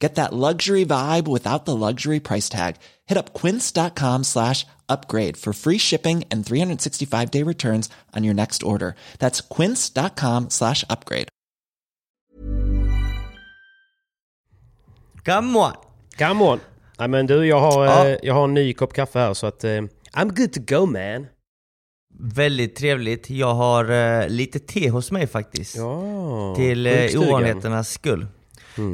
Get that luxury vibe without the luxury price tag. Hit up quince.com slash upgrade for free shipping and 365 day returns on your next order. That's quince.com slash upgrade. Come on! Come on! Nej men du, jag har, Ja. eh, jag har en ny kopp kaffe här så att... Eh, I'm good to go man! Väldigt trevligt. Jag har eh, lite te hos mig faktiskt. Ja, till eh, ovanligheternas skull.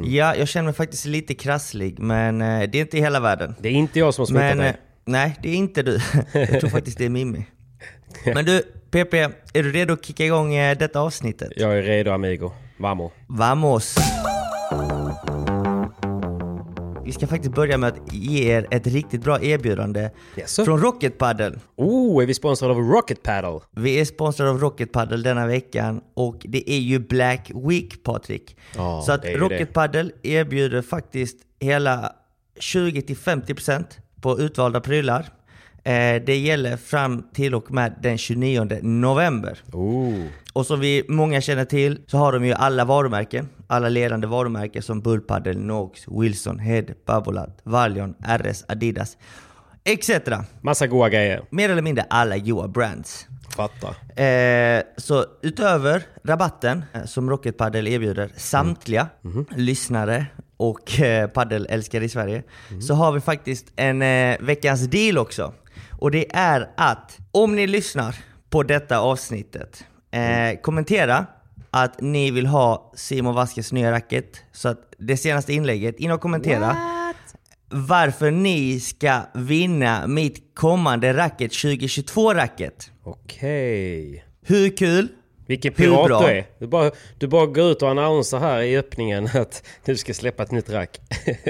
Ja, jag känner mig faktiskt lite krasslig, men eh, det är inte hela världen. Det är inte jag som har smittat Men, eh, dig. nej, det är inte du. Jag tror faktiskt det är Mimmi. Men du, PP, är du redo att kicka igång eh, detta avsnittet? Jag är redo amigo. Vamo. Vamos! Vi ska faktiskt börja med att ge er ett riktigt bra erbjudande Jaså? från Rocket Paddle. Oh, är vi sponsrade av Rocket Paddle? Vi är sponsrade av Rocket Paddle denna veckan och det är ju Black Week Patrik. Ja, Så att Rocket det. Paddle erbjuder faktiskt hela 20-50% på utvalda prylar. Eh, det gäller fram till och med den 29 november. Oh. Och som vi många känner till så har de ju alla varumärken. Alla ledande varumärken som Bullpaddle, Nox, Wilson, Head, Babolat, Valion, RS, Adidas etc. Massa goa grejer. Mer eller mindre alla goa brands. Fattar. Eh, så utöver rabatten eh, som Rocket Paddle erbjuder samtliga lyssnare och eh, paddelälskare i Sverige så har vi faktiskt en eh, veckans deal också. Och det är att om ni lyssnar på detta avsnittet, eh, kommentera att ni vill ha Simon Vaskes nya racket. Så att det senaste inlägget, in och kommentera varför ni ska vinna mitt kommande racket 2022-racket. Okej. Hur kul? Vilken pirat du är. Du bara, du bara går ut och annonserar här i öppningen att du ska släppa ett nytt rack.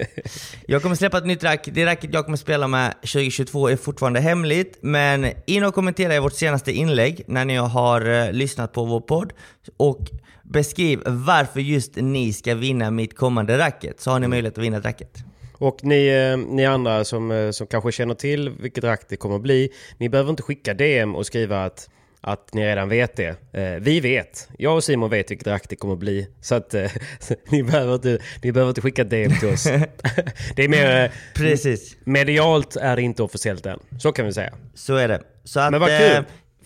Jag kommer släppa ett nytt rack. Det racket jag kommer spela med 2022 är fortfarande hemligt. Men in och kommentera i vårt senaste inlägg när ni har eh, lyssnat på vår podd. Och beskriv varför just ni ska vinna mitt kommande racket. Så har ni möjlighet att vinna ett racket. Och ni, eh, ni andra som, eh, som kanske känner till vilket rack det kommer bli. Ni behöver inte skicka DM och skriva att, att ni redan vet det. Eh, vi vet. Jag och Simon vet vilket rack det kommer att bli. Så att eh, ni, behöver inte, ni behöver inte skicka DM till oss. det är mer... eh, Precis, Medialt är det inte officiellt än. Så kan vi säga. så är det. Så att, Men vad eh, kul!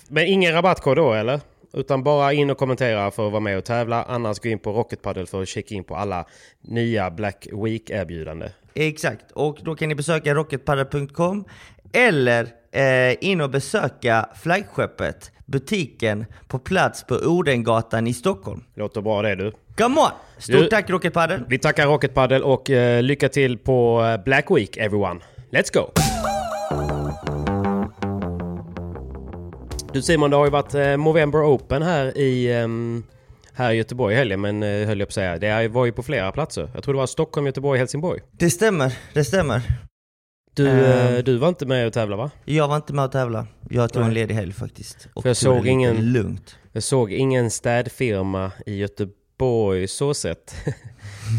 Men ingen rabattkod då eller? Utan bara in och kommentera för att vara med och tävla. Annars gå in på Rocket Paddle för att checka in på alla nya Black Week-erbjudanden. Exakt, och då kan ni besöka rocketpaddle.com eller eh, in och besöka flaggskeppet, butiken på plats på Odengatan i Stockholm. Låter bra det du. Come on! Stort Du- tack Rocket Paddle! Vi tackar Rocket Paddle och eh, lycka till på eh, Black Week everyone. Let's go! Du Simon, det har ju varit eh, Movember Open här i, ehm, här i Göteborg i helgen, men eh, höll jag på att säga. Det var ju på flera platser. Jag tror det var Stockholm, Göteborg, Helsingborg. Det stämmer, det stämmer. Du, eh, du var inte med och tävlade va? Jag var inte med att tävla. Jag tog en Nej. ledig helg faktiskt. Och För jag såg ingen- lugnt. Jag såg ingen städfirma i Göteborg så sett.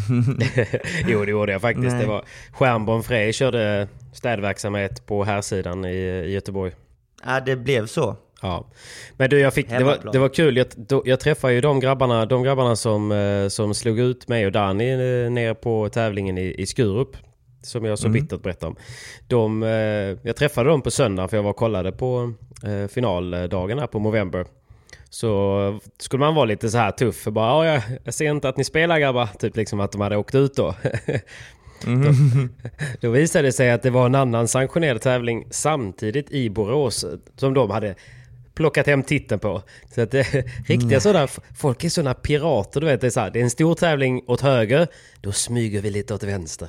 jo, det gjorde jag faktiskt. Nej. Det var Stjärnborn Frej körde städverksamhet på här sidan i, i Göteborg. Ja, det blev så. Ja. Men du, jag fick, det, var, det var kul. Jag, då, jag träffade ju de grabbarna, de grabbarna som, eh, som slog ut mig och Danny eh, nere på tävlingen i, i Skurup. Som jag så bittert berättade om. De, eh, jag träffade dem på söndag för jag var och kollade på eh, finaldagen här på Movember. Så skulle man vara lite så här tuff. För bara, "Ja, jag, ser inte att ni spelar grabbar. Typ liksom att de hade åkt ut då. Då, då visade det sig att det var en annan sanktionerad tävling samtidigt i Borås som de hade plockat hem titeln på. Så att det, riktiga sådana, folk är sådana pirater du vet. Det är, så här, det är en stor tävling åt höger, då smyger vi lite åt vänster.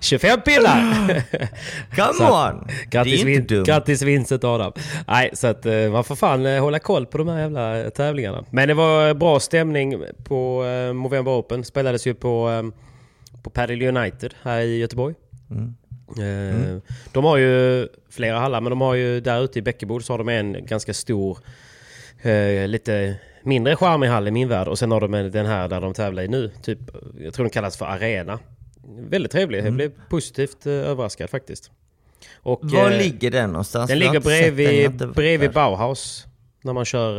25 pillar! Come Så on! Grattis, vin- grattis Vincent Adam. Nej, så att eh, man får fan eh, hålla koll på de här jävla tävlingarna. Men det var bra stämning på eh, Movember Open. Spelades ju på, eh, på Padel United här i Göteborg. Eh, De har ju flera hallar, men de har ju där ute i Bäckebod så har de en ganska stor, eh, lite mindre charmig hall i min värld. Och sen har de en- den här där de tävlar i nu. Typ, jag tror den kallas för Arena. Väldigt trevlig. Jag blev positivt eh, överraskad faktiskt. Och, Var eh, ligger den någonstans? den ligger bredvid, bredvid. Bauhaus. När man kör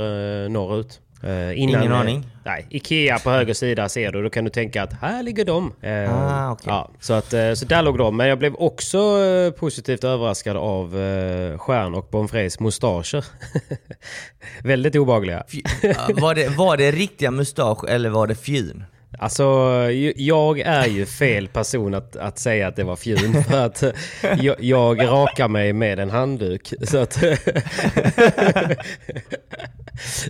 eh, norrut. Eh, Ingen eh, aning. Nej, Ikea på höger sida ser du. Då kan du tänka att här ligger de. Eh, Ah, okej. ja, så, att, så där låg de. Men jag blev också positivt överraskad av eh, Stjärn och Bonfrés mustascher. Väldigt obehagliga. Ja, var, det, var det riktiga mustasch eller var det fjun? Alltså, jag är ju fel person att, att säga att det var fjun. För att jag, jag rakar mig med en handduk. Så att...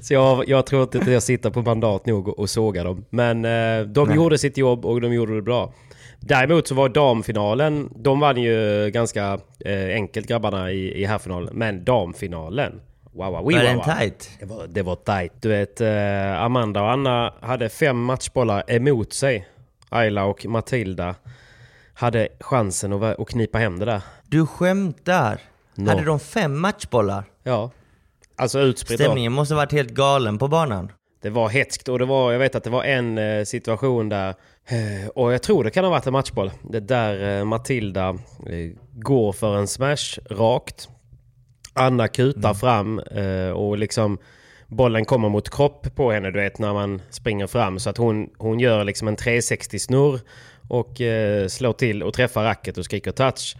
så jag, jag tror inte att jag sitter på mandat nog och, och sågar dem. Men eh, de gjorde sitt jobb och de gjorde det bra. Däremot så var damfinalen, de vann ju ganska eh, enkelt grabbarna i, i herrfinalen. Men damfinalen, wow, wow, Var wow, den wow. tight? Det var, det var tight. Du vet, eh, Amanda och Anna hade fem matchbollar emot sig. Ayla och Matilda hade chansen att, att knipa hem det där. Du skämtar? No. Hade de fem matchbollar? Ja. Alltså utspritt då. Stämningen måste ha varit helt galen på banan. Det var hetskt och det var, jag vet att det var en eh, situation där, eh, och jag tror det kan ha varit en matchboll, det där eh, Matilda eh, går för en smash rakt. Anna kutar fram eh, och liksom bollen kommer mot kropp på henne, du vet när man springer fram. Så att hon, hon gör liksom en 360 snurr och eh, slår till och träffar racket och skriker touch.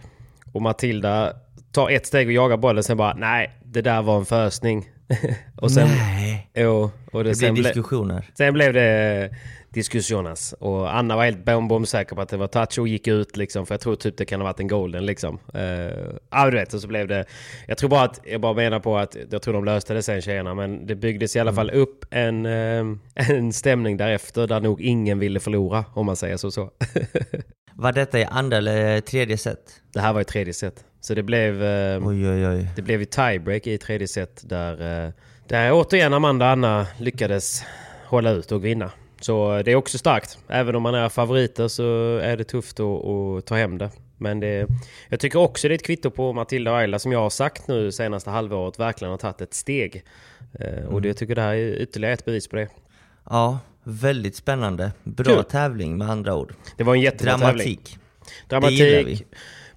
Och Matilda tar ett steg och jagar bollen, sen bara nej, det där var en fösning. och sen, Nej. Jo, och det, Det sen, blir ble, diskussioner. sen blev det diskussionas. Och Anna var helt bom, bom säker på att det var touch och gick ut liksom. För jag tror typ det kan ha varit en golden liksom. Uh, ja, du vet. Och så blev det... Jag tror bara att... Jag bara menar på att jag tror de löste det sen tjejerna. Men det byggdes i alla fall upp en, eh, en stämning därefter där nog ingen ville förlora. Om man säger så. så. Var detta i andra eller tredje set? det här var i tredje set. Så det blev... eh, Oj, oj, oj. Det blev ju tiebreak i tredje set där, eh, där återigen Amanda och Anna lyckades hålla ut och vinna. Så det är också starkt. Även om man är favoriter så är det tufft att, att ta hem det. Men det, jag tycker också det är ett kvitto på Matilda och Ayla som jag har sagt nu senaste halvåret verkligen har tagit ett steg. Eh, Och det, jag tycker det här är ytterligare ett bevis på det. Ja, väldigt spännande. Bra Kul. tävling med andra ord. Det var en jättebra tävling. Dramatik. Det gillar vi. Dramatik.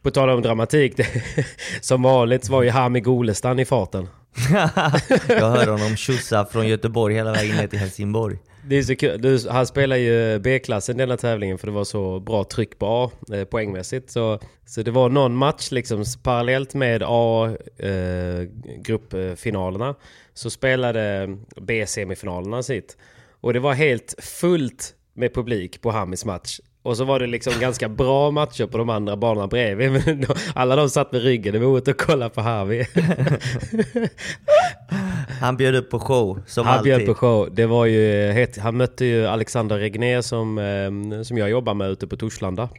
På tal om dramatik. Det, som vanligt så var ju Hami Golestan i farten. Jag hör honom tjosa från Göteborg hela vägen ner till Helsingborg. Det är så kul. Du, han spelar ju B-klassen denna tävlingen för det var så bra tryck på A eh, poängmässigt. Så, så det var någon match liksom parallellt med A-gruppfinalerna. Eh, så spelade B-semifinalerna sitt. Och det var helt fullt med publik på Hamis match. Och så var det liksom ganska bra matcher på de andra banorna bredvid. Men då, alla de satt med ryggen emot och kollade på Hami. Han bjöd upp på show, som Han alltid. bjöd på show. Det var ju, han mötte ju Alexander Regner som, eh, som jag jobbar med ute på Torslanda.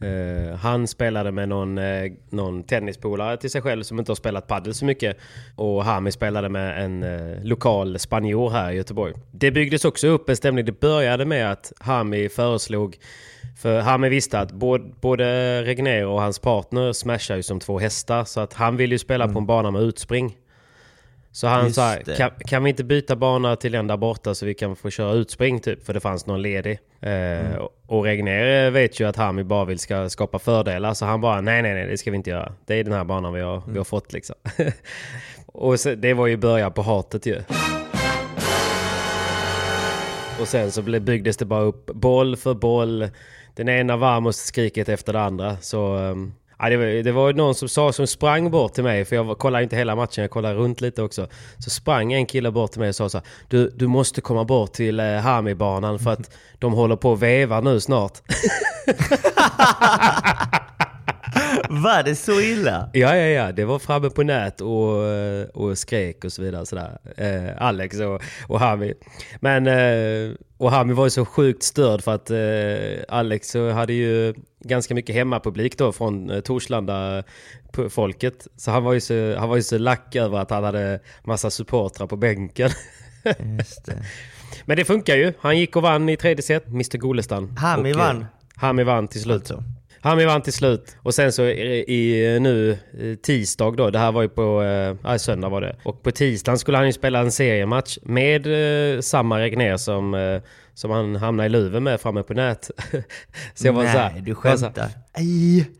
Eh, han spelade med någon, eh, någon tennispolare till sig själv som inte har spelat padel så mycket. Och Hami spelade med en eh, lokal spanjor här i Göteborg. Det byggdes också upp en stämning. Det började med att Hami föreslog för Hami visste att både, både Regner och hans partner smashar ju som två hästar. Så att han vill ju spela på en bana med utspring. Så han Just sa, kan, kan vi inte byta bana till den där borta så vi kan få köra utspring typ? För det fanns någon ledig. Eh, Och Regner vet ju att Hami bara vill ska skapa fördelar så han bara nej nej nej det ska vi inte göra. Det är den här banan vi har, vi har fått liksom. och så, det var ju början på hatet ju. Och sen så byggdes det bara upp boll för boll. Den ena varmaste skriket efter det andra. Så ehm, ja, det, var, det var någon som sa som sprang bort till mig, för jag kollade inte hela matchen, jag kollade runt lite också. Så sprang en kille bort till mig och sa så här, du, du måste komma bort till eh, Hami-banan för att de håller på att veva nu snart. Var det så illa? Ja, ja, ja. Det var framme på nät och, eh, och skrek och så vidare. Sådär. Eh, Alex och, och Hami. Men, eh, och Hami var ju så sjukt störd för att eh, Alex så hade ju ganska mycket hemmapublik då från eh, Torslanda folket. Så han var, ju så han var ju så lack över att han hade massa supportrar på bänken. Just det. Men det funkar ju. Han gick och vann i tredje set, Mr Golestan. Hami Och, eh, vann. Hami vann till slut. Alltså. Hami vann till slut. Och sen så i, nu eh, tisdag då, det här var ju på, eh, ja, söndag var det. Och på tisdagen skulle han ju spela en seriematch med eh, samma Regner som, eh, som han hamnade i luven med framme på nät. så jag var Nej, så här, du var så här, skämtar.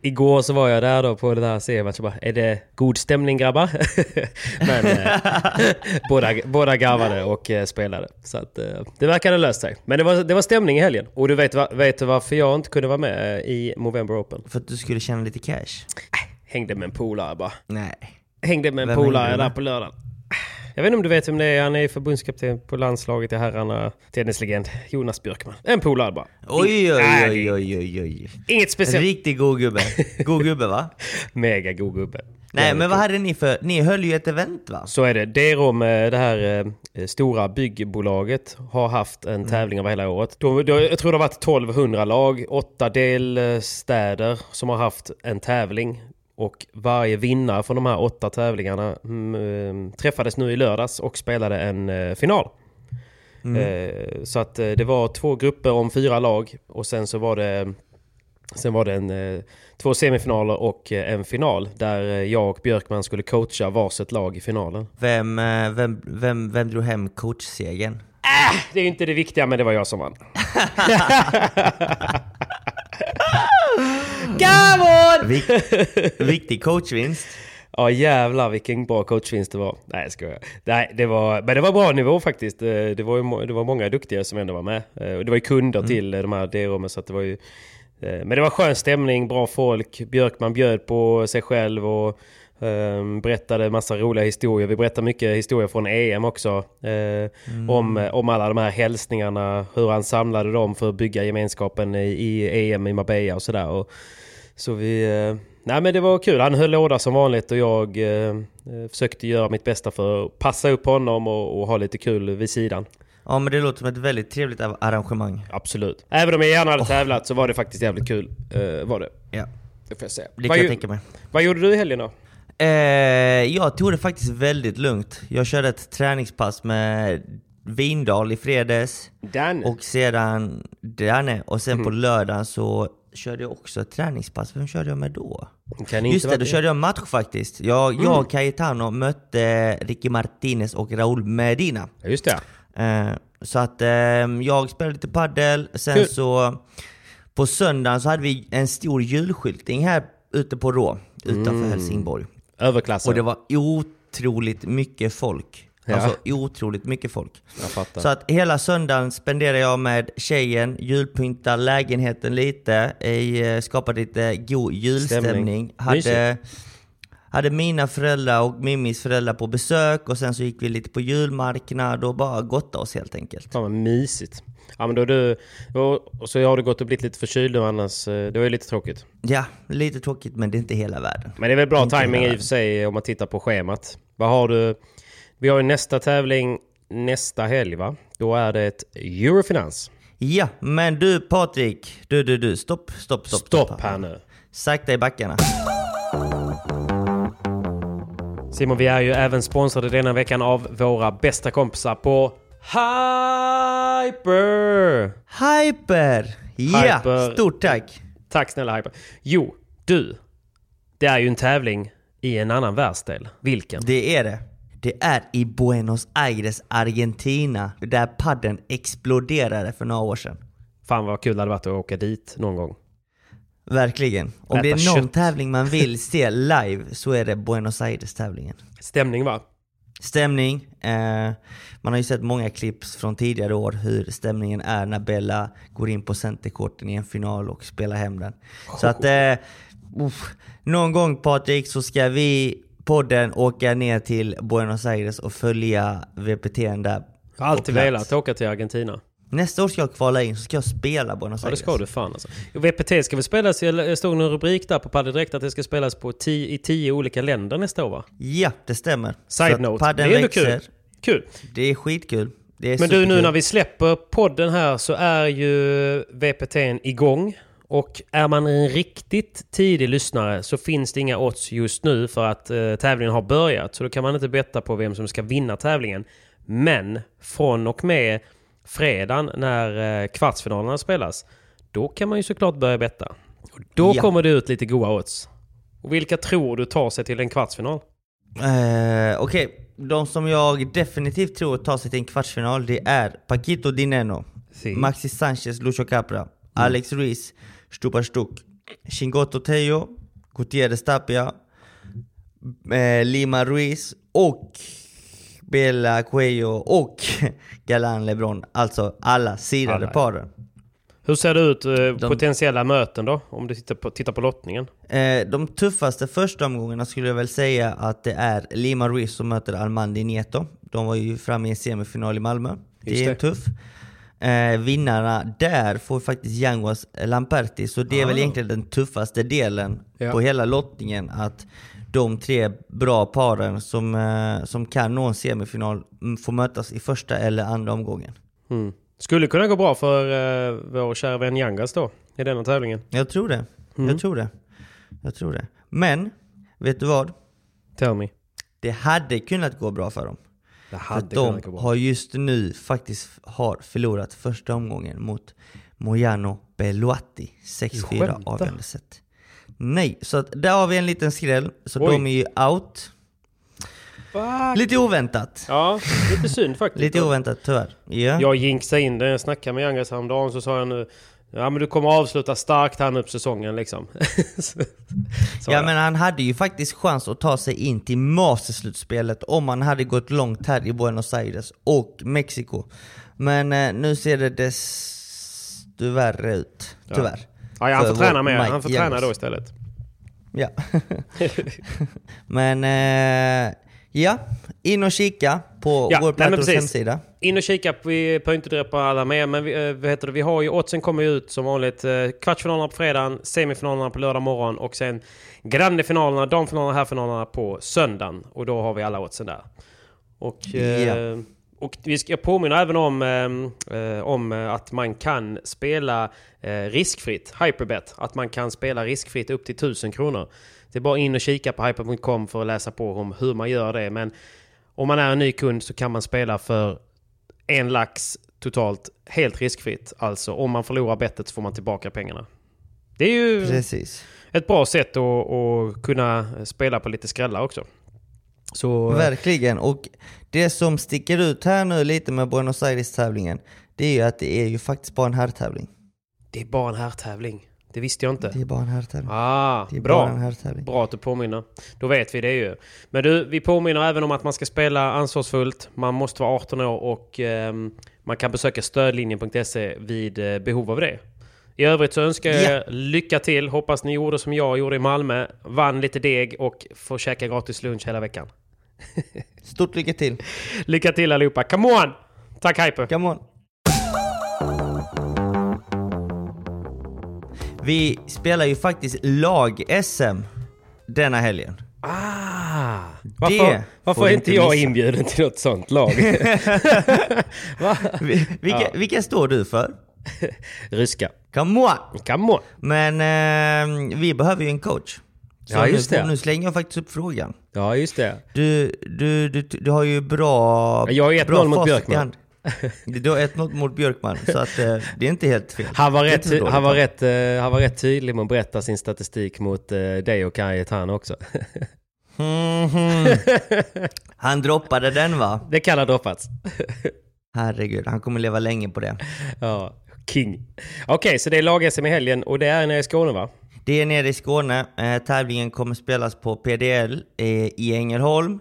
Igår så var jag där då på den här seriematchen och bara, är det god stämning grabbar? Men eh, båda, båda garvade och eh, spelade. Så att eh, det verkade löst sig. Men det var, det var stämning i helgen. Och du vet, va- vet du varför jag inte kunde vara med i Movember Open? För att du skulle tjäna lite cash? Hängde med en polare bara. Nej. Hängde med en Vem polare där på lördagen. Jag vet inte om du vet vem det är. Han är förbundskapten på landslaget i herrarna. Tennislegend. Jonas Björkman. En polare bara. Oj, oj, Nej, oj, oj, oj, oj. Inget speciellt. Riktigt god gubbe. God gubbe va? Mega god gubbe. Nej men vad hade ni för, ni höll ju ett event va? Så är det. Derom, eh, det här eh, stora byggbolaget, har haft Mm. en tävling över hela året. De, de, jag tror det har varit 1200 lag, åtta delstäder som har haft en tävling. Och varje vinnare från de här åtta tävlingarna mm, eh, träffades nu i lördags och spelade en eh, final. Eh, så att eh, det var två grupper om fyra lag och sen så var det Sen var det en, två semifinaler och en final där jag och Björkman skulle coacha varsitt lag i finalen. Vem, vem, vem, vem drog hem coachsegern? Det är inte det viktiga men det var jag som vann. Vik, viktig coachvinst. Ja jävlar vilken bra coachvinst det var. Nej jag skojar. Nej, det var, men det var bra nivå faktiskt. Eh, Det var, ju, det var många duktiga som ändå var med. Eh, Och det var ju kunder till eh, de här D-rummen så att det var ju... Men det var skön stämning, bra folk. Björkman bjöd på sig själv och berättade massa roliga historier. Vi berättade mycket historier från EM också. eh, om, om alla de här hälsningarna, hur han samlade dem för att bygga gemenskapen i, i EM i Marbella och sådär. Så vi... eh, Nej men det var kul. Han höll låda som vanligt och jag eh, försökte göra mitt bästa för att passa upp honom och, och ha lite kul vid sidan. Ja men det låter som ett väldigt trevligt arrangemang. Absolut. Även om jag gärna hade tävlat så var det faktiskt jävligt kul. Var det. Ja, Det får jag säga. det vad, kan jag gjo- tänka mig. vad gjorde du i helgen då? Eh, jag tog det faktiskt väldigt lugnt. Jag körde ett träningspass med Vindal i fredags. Dan? Och sedan Danne. Och sen på Mhm. lördagen så körde jag också ett träningspass. Vem körde jag med då? Just det, då körde jag match faktiskt. Jag, Mm. jag och Cayetano mötte Ricky Martinez och Raúl Medina. Just det. Eh, så att eh, jag spelade lite paddel. sen Kul. så på söndagen så hade vi en stor julskyltning här ute på Rå, utanför Mm. Helsingborg. Överklassen. Och det var otroligt mycket folk. Ja. Alltså otroligt mycket folk. Så att hela söndagen spenderade jag med tjejen, julpynta lägenheten lite, i, eh, skapade lite god julstämning. Stämning. Hade, Mysigt. Hade mina föräldrar och Mimmis föräldrar på besök och sen så gick vi lite på julmarknad och bara gottade oss helt enkelt. Fan vad mysigt. Ja men då du... Och, och så har du gått och blivit lite förkyld nu annars. eh, Det var ju lite tråkigt. Ja, lite tråkigt men det är inte hela världen. Men det är väl bra timing i och för sig om man tittar på schemat. Vad har du? Vi har ju nästa tävling nästa helg va? Då är det ett Eurofinans. Ja, men du Patrik, du du du, stopp, stopp, stopp. Stopp här nu. Sakta i backarna. Simon, vi är ju även sponsrade denna veckan av våra bästa kompisar på Hyper! Hyper! Ja, Hyper. stort tack! Tack snälla Hyper. Jo, du. Det är ju en tävling i en annan världsdel. Vilken? Det är det. Det är i Buenos Aires, Argentina, där padden exploderade för några år sedan. Fan vad kul det hade varit att åka dit någon gång. Verkligen. Om det är någon kött. tävling man vill se live så är det Buenos Aires-tävlingen. Stämning va? Stämning. Eh, man har ju sett många klipp från tidigare år hur stämningen är när Bella går in på centerkorten i en final och spelar hem den. Så att eh, uff, någon gång Patrik så ska vi podden åka ner till Buenos Aires och följa VPT där. Jag har alltid velat åka till Argentina. Nästa år ska jag kvala in så ska jag spela Buenos Ja det Aires. ska du fan alltså. VPT ska väl spelas, det stod en rubrik där på Padel Direkt att det ska spelas på tio, i tio olika länder nästa år va? Ja, det stämmer. Så Side att note, paddeln det är ändå kul. Kul! Det är skitkul. Det är Men du nu superkul. när vi släpper podden här så är ju VPT igång. Och är man en riktigt tidig lyssnare så finns det inga odds just nu för att eh, tävlingen har börjat. Så då kan man inte betta på vem som ska vinna tävlingen. Men från och med fredagen när eh, kvartsfinalerna spelas, då kan man ju såklart börja betta. Och då Ja. kommer det ut lite goa odds. Och vilka tror du tar sig till en kvartsfinal? Eh, Okej, de som jag definitivt tror tar sig till en kvartsfinal det är Paquito Dineno, Si. Maxi Sanchez, Lucio Capra, Alex Ruiz, Stupa Stuk, Chingoto Tejo, Gutierrez Tapia, eh, Lima Ruiz och Bella Cuello och Galan LeBron. Alltså alla sidade Alla. paren. Hur ser det ut eh, potentiella möten då? Om du tittar på, tittar på lottningen. Eh, de tuffaste första omgångarna skulle jag väl säga att det är Lima Ruiz som möter Armandi Nieto. De var ju framme i en semifinal i Malmö. Det Just är det. tuff. Eh, vinnarna där får faktiskt Yanguas Lamperti, så det är väl Ah. egentligen den tuffaste delen Ja. på hela lottningen. Att de tre bra paren som, eh, som kan nå en semifinal mm, får mötas i första eller andra omgången. Mm. Skulle kunna gå bra för uh, vår kära vän Yangas då, i denna tävlingen. Jag tror det. Mm. Jag tror det. Jag tror det. Men, vet du vad? Tell me. Det hade kunnat gå bra för dem. Det För hade de kunnat gå bra. har just nu faktiskt har förlorat första omgången mot Mojano Beluati. 6-4 Skämtar. avgörande set. Nej, så att där har vi en liten skräll. Så Oj. de är ju out. Lite oväntat. Ja, lite synd faktiskt. Lite oväntat tyvärr. Ja. Jag jinxade in det. Jag snackade med Yangas häromdagen så sa jag nu Ja men du kommer avsluta starkt här nu på säsongen liksom. Ja jag. men han hade ju faktiskt chans att ta sig in till masterslutspelet om han hade gått långt här i Buenos Aires och Mexiko. Men eh, nu ser det desto värre ut, tyvärr. ja, ja, han får träna mer. Han får träna Youngers. då istället. Ja. men eh, ja, in och kika på Ja, World hemsida. In och kika, på- vi behöver inte dra på alla med, men vi, eh, vad heter det, vi har ju oddsen kommer ju ut som vanligt. Eh, kvartsfinalerna på fredagen, semifinalerna på lördag morgon och sen grandefinalerna, damfinalerna, herrfinalerna på söndagen. Och då har vi alla oddsen där. Och, eh, Ja. Och vi ska påminna även om, eh, eh, om eh, att man kan spela eh, riskfritt, hyperbet. Att man kan spela riskfritt upp till 1000 kronor. Det är bara in och kika på hyper.com för att läsa på om hur man gör det. Men om man är en ny kund så kan man spela för en lax totalt helt riskfritt. Alltså om man förlorar bettet så får man tillbaka pengarna. Det är ju Precis. ett bra sätt att, att kunna spela på lite skrällar också. Så Verkligen. Och det som sticker ut här nu lite med Buenos Aires-tävlingen, det är ju att det är ju faktiskt bara en herrtävling. det är bara en här tävling. Det visste jag inte. Det är bara en herrtävling. Ah, Det är bra. bara en herrtävling. Bra att du påminner. Då vet vi det ju. Men du, vi påminner även om att man ska spela ansvarsfullt. Man måste vara 18 år och ehm, man kan besöka stödlinjen.se vid eh, behov av det. I övrigt så önskar jag Ja. er lycka till. Hoppas ni gjorde som jag gjorde i Malmö. Vann lite deg och får käka gratis lunch hela veckan. Stort lycka till. Lycka till allihopa. Come on! Tack Hyper! Come on. Vi spelar ju faktiskt lag-SM denna helgen. Ah! Varför, varför är inte jag missa. inbjuden till något sånt lag? Vi- Vilka, vilka står du för? Ryska. Come on! Come on! Men eh, vi behöver ju en coach. Så Ja, just nu, det. nu slänger jag faktiskt upp frågan. Ja, just det. Du, du, du, du har ju bra... Jag har 1-0 bra mot Björkman. Du har 1-0 mot Björkman, så att, eh, det är inte helt fel. Han var, rätt, dåligt, han, var va? rätt, eh, han var rätt tydlig med att berätta sin statistik mot eh, dig och Kajetan också. Mhm. Han droppade den va? Det kan ha droppats. Herregud, han kommer leva länge på det. ja. King. Okej, så det är lag-SM i helgen och det är nere i Skåne va? Det är nere i Skåne. Eh, tävlingen kommer spelas på PDL eh, i Ängelholm.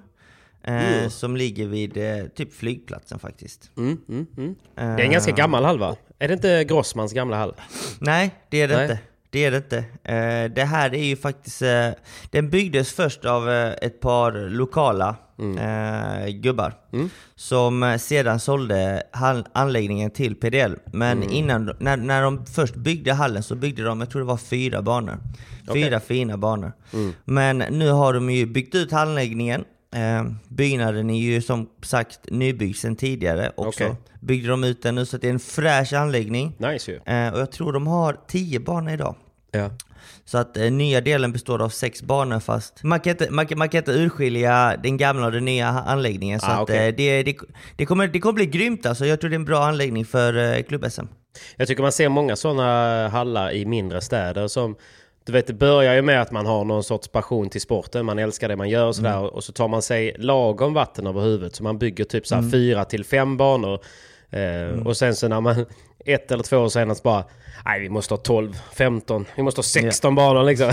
Eh, Som ligger vid eh, typ flygplatsen faktiskt. Mm, mm, mm. Det är en ganska gammal hall va? Är det inte Grossmans gamla hall? Nej, det är det Nej. inte. Det är det inte. Eh, det här är ju faktiskt... Eh, den byggdes först av eh, ett par lokala eh, gubbar. Som eh, sedan sålde anläggningen till PDL. Men innan, när, när de först byggde hallen så byggde de, jag tror det var fyra banor. Fyra fina banor. Men nu har de ju byggt ut anläggningen. Eh, byggnaden är ju som sagt nybyggd sedan tidigare också. Okej. Byggde de ut den nu så det är en fräsch anläggning. Nice ju. Eh, och jag tror de har 10 banor idag. Ja. Så att eh, nya delen består av sex banor fast man kan, inte, man, man kan inte urskilja den gamla och den nya anläggningen. Så Ah, att, eh, det, det, det, kommer, det kommer bli grymt alltså. Jag tror det är en bra anläggning för eh, klubb-SM. Jag tycker man ser många sådana hallar i mindre städer som du vet, det börjar ju med att man har någon sorts passion till sporten, man älskar det man gör och sådär. Och så tar man sig lagom vatten över huvudet. Så man bygger typ så här fyra till fem banor. Eh, Och sen så när man ett eller två år senare så bara Nej vi måste ha 12, 15, vi måste ha 16 banor liksom.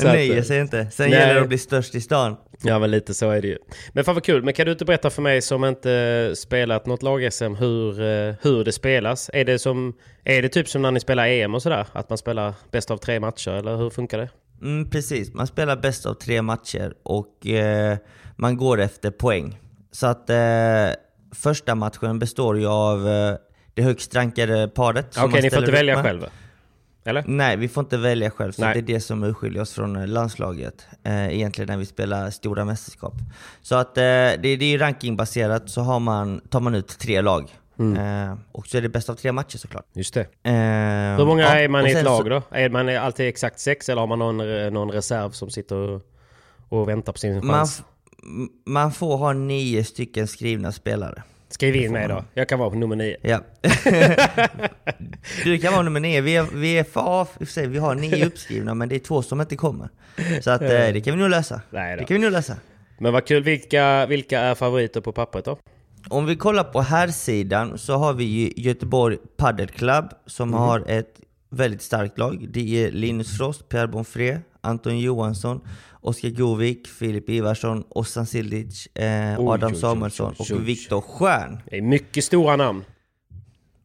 Nöjer sig inte. Sen Nej. gäller det att bli störst i stan. Ja men lite så är det ju. Men fan vad kul, men kan du inte berätta för mig som inte spelat något lag-SM hur, eh, hur det spelas? Är det, som, är det typ som när ni spelar EM och sådär? Att man spelar bäst av tre matcher eller hur funkar det? Mm, precis, man spelar bäst av tre matcher och eh, man går efter poäng. Så att eh, första matchen består ju av eh, det högst rankade paret. Okej, man ni får inte välja med. själva? Eller? Nej, vi får inte välja själv. Så Nej. det är det som urskiljer oss från eh, landslaget. Eh, egentligen när vi spelar stora mästerskap. Så att eh, det, det är rankingbaserat, så har man, tar man ut tre lag. Mm. Eh, och så är det bäst av tre matcher såklart. Just det. Eh, Hur många ja, är man i ett lag då? Är man alltid exakt sex eller har man någon, eh, någon reserv som sitter och, och väntar på sin chans? Man får ha nio stycken skrivna spelare. Skriv in mig då. Jag kan vara nummer nio. Ja. du kan vara nummer nio. Vi är, vi är för, sig, vi har nio uppskrivna men det är två som inte kommer. Så att, eh, det kan vi nog lösa. Nej då. Det kan vi nog lösa. Men vad kul, vilka, vilka är favoriter på pappret då? Om vi kollar på här sidan så har vi Göteborg Padel Club som Mhm. har ett väldigt starkt lag. Det är Linus Frost, Pierre Bonfré, Anton Johansson, Oskar Govik, Filip Ivarsson, Ossan Sildic, eh, Oj, Adam oj, Samuelsson oj, och Viktor Stjärn. Det är mycket stora namn.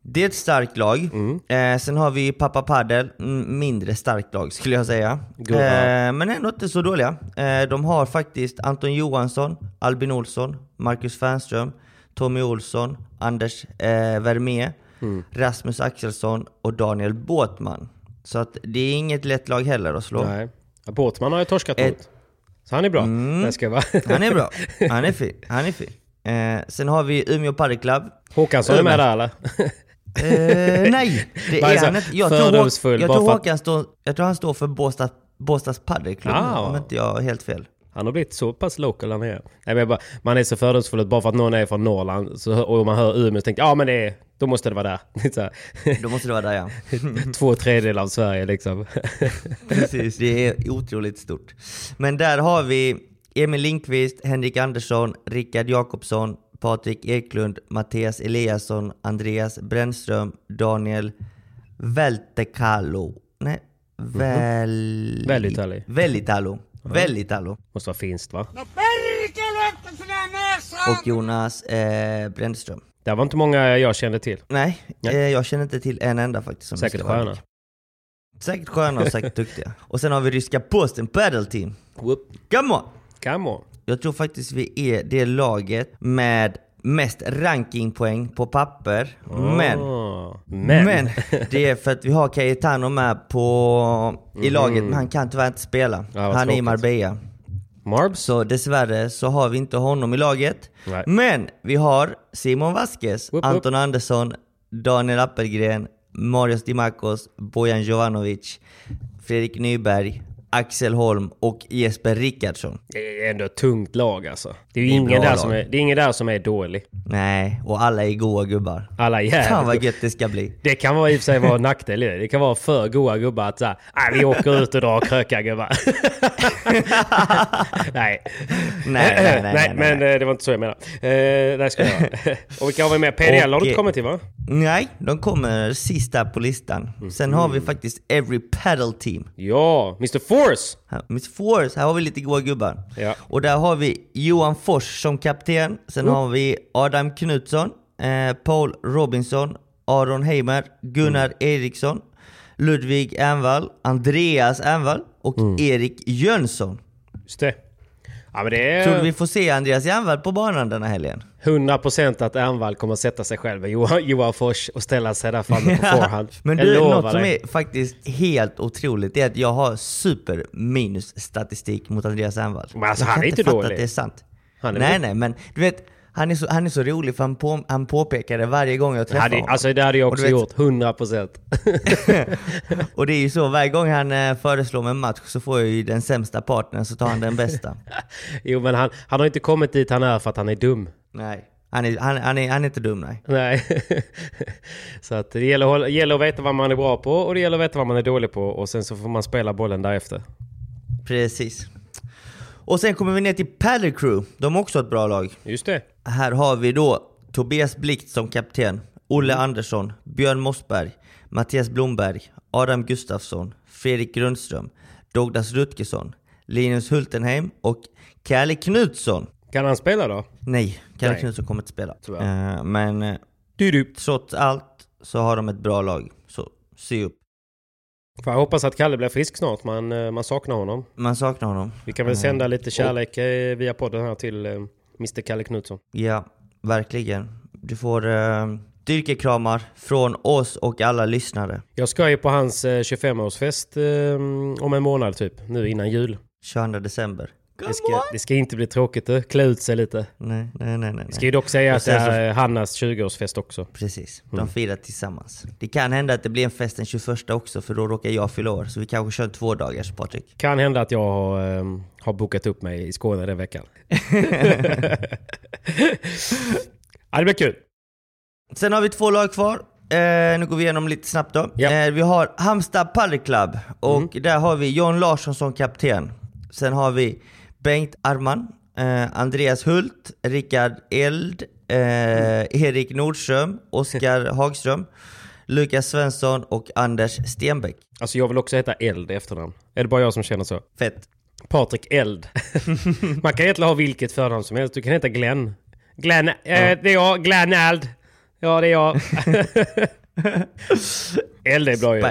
Det är ett starkt lag. Mm. Eh, sen har vi Pappa Padel, mm, mindre starkt lag skulle jag säga. Eh, men ändå inte så dåliga. Eh, de har faktiskt Anton Johansson, Albin Olsson, Marcus Fernström, Tommy Olsson, Anders eh, Vermé, Mm. Rasmus Axelsson och Daniel Båtman. Så att det är inget lätt lag heller att slå. Nej. Båtman har ju torskat Ett- mot. Så han är bra. Mm. Det ska vara. Han är bra. Han är fin. Han är fin. Eh, sen har vi Umeå Padel Club. Håkansson är med där eller? Eh, nej, det är han inte. Jag tror, jag tror Håkan står, jag tror han står för Båstad, Båstads padelklubb Ah. om inte jag helt fel. Han har blivit så pass local han är. Nej, men jag bara, man är så fördomsfull att bara för att någon är från Norrland så, och man hör Umeå så tänker jag, ja men det är, då måste det vara där. Då måste det vara där ja. Två tredjedelar av Sverige liksom. Precis, det är otroligt stort. Men där har vi Emil Lindqvist, Henrik Andersson, Rickard Jakobsson, Patrik Eklund, Mattias Eliasson, Andreas Brännström, Daniel Veltekalo. Nej, Väl... Välitali. Välitalo. Välitalo. Måste vara finst va? Och Jonas eh, Brännström. Det var inte många jag kände till. Nej, Nej. Eh, jag känner inte till en enda faktiskt. Som Säkert sköna. Säkert sköna och säkert duktiga. Och sen har vi ryska Posten Paddle Team. Whoop. Come on! Come on. Jag tror faktiskt vi är det laget med mest rankingpoäng på papper. Men, Ah, men. men det är för att vi har Cayetano med på, i laget, men han kan tyvärr inte spela. Ja, han är i tråkigt. Marbella. Marbs? Så dessvärre så har vi inte honom i laget. Nej. Men vi har Simon Vasquez, whoop. Anton Andersson, Daniel Appelgren, Marius Dimakos, Bojan Jovanovic, Fredrik Nyberg Axel Holm och Jesper Rickardsson. Det är ändå ett tungt lag alltså. Det är ju Det är ingen, där som är, det är ingen där som är dålig. Nej, och alla är goa gubbar. Alla är jävligt Fan vad gött det ska bli. Det kan vara i och för sig vara en nackdel i det. Kan vara för goa gubbar att säga nej vi åker ut och drar krökar gubbar. nej. Nej, nej, nej, nej, men nej. eh, det var inte så jag menade. Eh, nej, ska jag. Och vilka har vi med? PDL har du inte kommit till va? Nej, de kommer sist där på listan. Sen har vi faktiskt Every Paddle Team. Ja, Mr Force! Miss Force, här har vi lite goa gubbar. Ja. Och där har vi Johan Fors som kapten. Sen har vi Adam Knutsson, eh, Paul Robinson, Aron Heimer, Gunnar Eriksson, Ludvig Ernvall, Andreas Ernvall och Erik Jönsson. Just det. Ja men det Tror du är vi får se Andreas Ernvall på banan denna helgen? 100% att Ernvall kommer sätta sig själv med Johan, Johan Fors och ställa sig där framme på forehand. Men Jag du, något som är faktiskt helt otroligt är att jag har super minus statistik mot Andreas Ernvall. Men alltså, jag han kan är inte fatta dålig. att det är sant. Han är nej, nej, men du vet, han är så, han är så rolig för han, på, han påpekar det varje gång jag Det träffar hade, honom. alltså det hade jag också vet- gjort, 100%. Och det är ju så, varje gång han eh, föreslår mig en match så får jag ju den sämsta partnern så tar han den bästa. jo men han, han har inte kommit dit han är för att han är dum. nej, han är, han, han, är, han är inte dum nej. Nej. så att det gäller, gäller att veta vad man är bra på och det gäller att veta vad man är dålig på och sen så får man spela bollen därefter. Precis. Och sen kommer vi ner till Paddle Crew. De har också ett bra lag. Just det. Här har vi då Tobias Blixt som kapten, Olle Andersson, Björn Mossberg, Mattias Blomberg, Adam Gustafsson, Fredrik Grundström, Douglas Rutgersson, Linus Hultenheim och Kalle Knutsson. Kan han spela då? Nej, Kalle Nej. Knutsson kommer inte spela. Eh, men eh, Du, du. trots allt så har de ett bra lag. Så se upp. Får jag hoppas att Kalle blir frisk snart. Man, eh, man saknar honom. Man saknar honom. Vi kan väl sända lite kärlek eh, via podden här till Mr Kalle Knutsson. Ja, verkligen. Du får uh, styrkekramar från oss och alla lyssnare. Jag ska ju på hans eh, 25-årsfest eh, om en månad typ, nu innan jul. 22 december. Det ska, det ska inte bli tråkigt att klä ut sig lite. Nej, nej, nej. nej. Ska ju dock säga att det så- är Hannas 20-årsfest också. Precis, Mm. de firar tillsammans. Det kan hända att det blir en fest den 21 också för då råkar jag fylla år. Så vi kanske kör två dagars Patrik. Kan hända att jag har, eh, har bokat upp mig i Skåne den veckan. ja, det blir kul. Sen har vi två lag kvar. Eh, nu går vi igenom lite snabbt då. Ja. Eh, vi har Halmstad Padel Club och Mm. där har vi John Larsson som kapten. Sen har vi Bengt Arman, eh, Andreas Hult, Rickard Eld, eh, Erik Nordström, Oskar Hagström, Lukas Svensson och Anders Stenbeck. Alltså jag vill också heta Eld i efternamn. Är det bara jag som känner så? Fett. Patrik Eld. Man kan egentligen ha vilket förnamn som helst. Du kan heta Glenn. Glenn, eh, det är jag. Glenn Eld. Ja, det är jag. Eld är bra ju.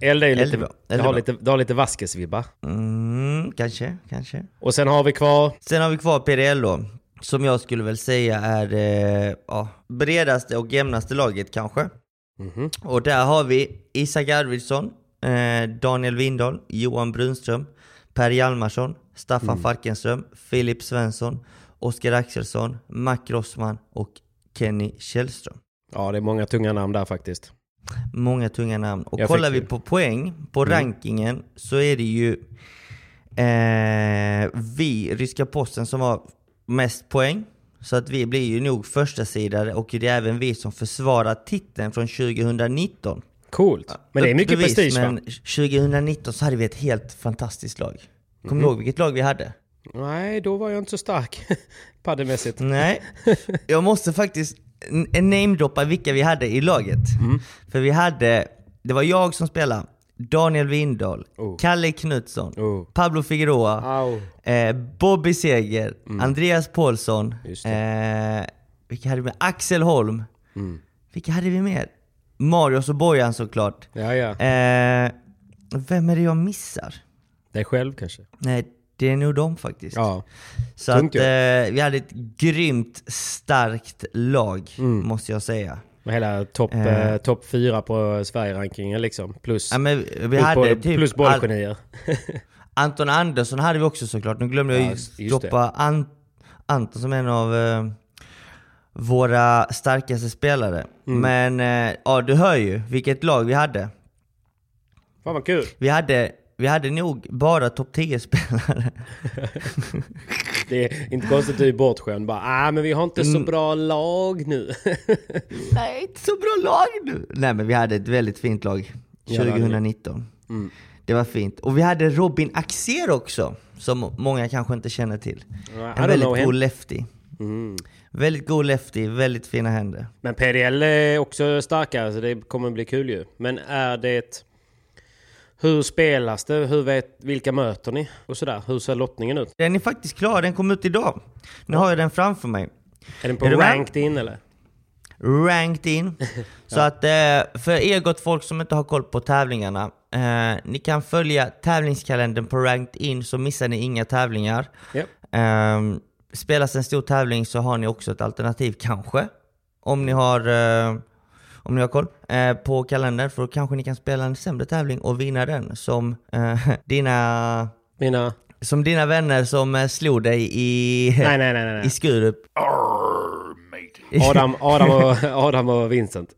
Eld är ju lite, det Eld har lite, det har lite Vaskes-vibbar. Mm, kanske, kanske. Och sen har vi kvar... Sen har vi kvar PDL då, som jag skulle väl säga är eh, ja, bredaste och jämnaste laget kanske. Mhm. Och där har vi Isak Arvidsson, eh, Daniel Windahl, Johan Brunström, Per Hjalmarsson, Staffan Mm. Falkenström, Filip Svensson, Oskar Axelsson, Mac Rossman och Kenny Källström. Ja, det är många tunga namn där faktiskt. Många tunga namn. Och Jag kollar vi på poäng på Mm. rankingen så är det ju eh, vi, Ryska Posten, som har mest poäng. Så att vi blir ju nog första sidare och det är även vi som försvarar titeln från 2019. Coolt. Men det är mycket bevis, prestige Men va? 2019 så hade vi ett helt fantastiskt lag. Kommer Mhm. du ihåg vilket lag vi hade? Nej, då var jag inte så stark paddelmässigt. Nej, jag måste faktiskt namedroppa vilka vi hade i laget. Mm. För vi hade, det var jag som spelade, Daniel Windahl, Oh. Kalle Knutsson, Oh. Pablo Figueroa, Au. eh, Bobby Seger, Andreas Paulsson, Mm. Eh, vilka hade vi? Axel Holm. Mm. Vilka hade vi mer? Marius och Bojan såklart. Ja, ja. Eh, vem är det jag missar? Dig själv kanske? Nej, det är nog dem faktiskt. Ja. Så Tungt att eh, vi hade ett grymt starkt lag, Mm. måste jag säga. Med hela topp Eh. eh. top fyra på Sverige-rankingen liksom. Plus, Ja, men vi plus, hade boll, typ plus bollgenier. Anton Andersson hade vi också såklart. Nu glömde jag Ja, ju droppa An, Anton som en av eh, våra starkaste spelare. Mm. Men eh, ja, du hör ju vilket lag vi hade. Fan vad kul. Vi hade vi hade nog bara topp 10-spelare. Det är inte konstigt att du är bortskämd. Bara, ah, men vi har inte så Mm. bra lag nu. Nej, inte så bra lag nu! Nej men vi hade ett väldigt fint lag Ja, det hade ni. 2019. Det var fint. Och vi hade Robin Axer också, som många kanske inte känner till. En väldigt god lefty. Mm. Väldigt god lefty, väldigt fina händer. Men PDL är också starkare så det kommer bli kul ju. Men är det... Hur spelas det? Hur vet, vilka möter ni? Och sådär. Hur ser lottningen ut? Den är faktiskt klar, den kom ut idag. Nu har jag den framför mig. Är den på Är ranked in eller? Ranked in. Så att eh, för er gott folk som inte har koll på tävlingarna, eh, ni kan följa tävlingskalendern på Ranked in så missar ni inga tävlingar. Japp. Um, spelas en stor tävling så har ni också ett alternativ kanske. Om ni har, eh, om ni har koll eh, på kalendern för då kanske ni kan spela en sämre tävling och vinna den som eh, dina Mina... som dina vänner som eh, slog dig i, Nej, nej, nej, nej. i. Skurup. Adam, Adam, och, Adam och Vincent.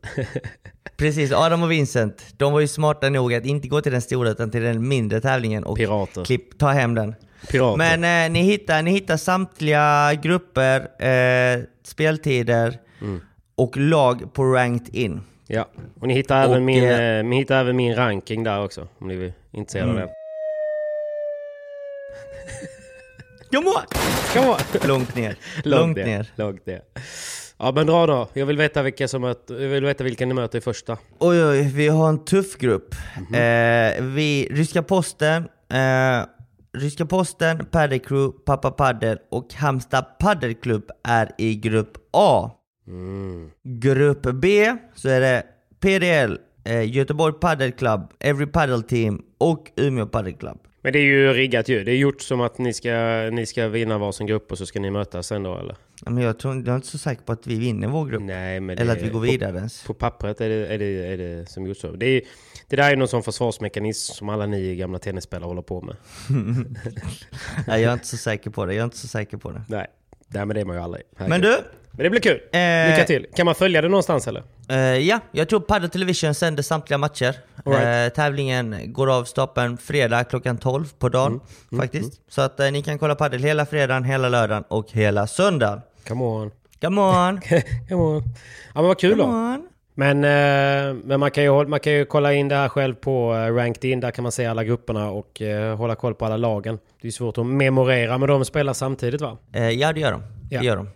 Precis, Adam och Vincent, de var ju smarta nog att inte gå till den stora utan till den mindre tävlingen och Pirater. klipp, ta hem den. Pirater. Men eh, ni, hittar, ni hittar samtliga grupper, eh, speltider Mm. Och lag på Ranked In. Ja. Och ni hittar, även Och, min, eh, eh, ni hittar även min ranking där också. Om ni är intresserade Mm. av det. Come on! Come on. Långt ner. Långt ner. Långt ner. Ja men dra då. Jag vill veta vilka som möter, jag vill veta vilka ni möter i första. Oj, oj, vi har en tuff grupp. Mhm. Eh, vi, Ryska Posten, eh, Ryska Posten, Padel Crew, Pappa Paddel och Halmstad Paddelklubb är i grupp A. Mm. Grupp B så är det PDL, eh, Göteborg Padel Club, Every Paddle Team och Umeå Padel Club. Men det är ju riggat ju. Det är gjort som att ni ska, ni ska vinna varsin grupp och så ska ni mötas sen då eller? Men jag, tror, jag är inte så säker på att vi vinner vår grupp. Nej men Eller att vi går på- vidare ens. På pappret är det, är det, är det som gjort så. Det, är, det där är någon sån försvarsmekanism som alla ni gamla tennisspelare håller på med. Nej, jag är inte så säker på det. Jag är inte så säker på det. Nej, Nej men det är man ju aldrig. Men Herregud. du! Men det blir kul. Eh, Lycka till. Kan man följa det någonstans eller? Eh, ja, jag tror Padel Television sänder samtliga matcher. Right. Eh, tävlingen går av stapeln fredag klockan 12 på dagen Mm, faktiskt. Så att eh, ni kan kolla padel hela fredagen, hela lördagen och hela söndagen. Come on. Come on! Come on. Ja men vad kul Come då. on! Men, eh, men man, kan ju, man kan ju kolla in det här själv på eh, Ranked In. Där kan man se alla grupperna och hålla koll på alla lagen. Det är svårt att memorera men de spelar samtidigt va? Ja, det gör de. Ja. Det gör de.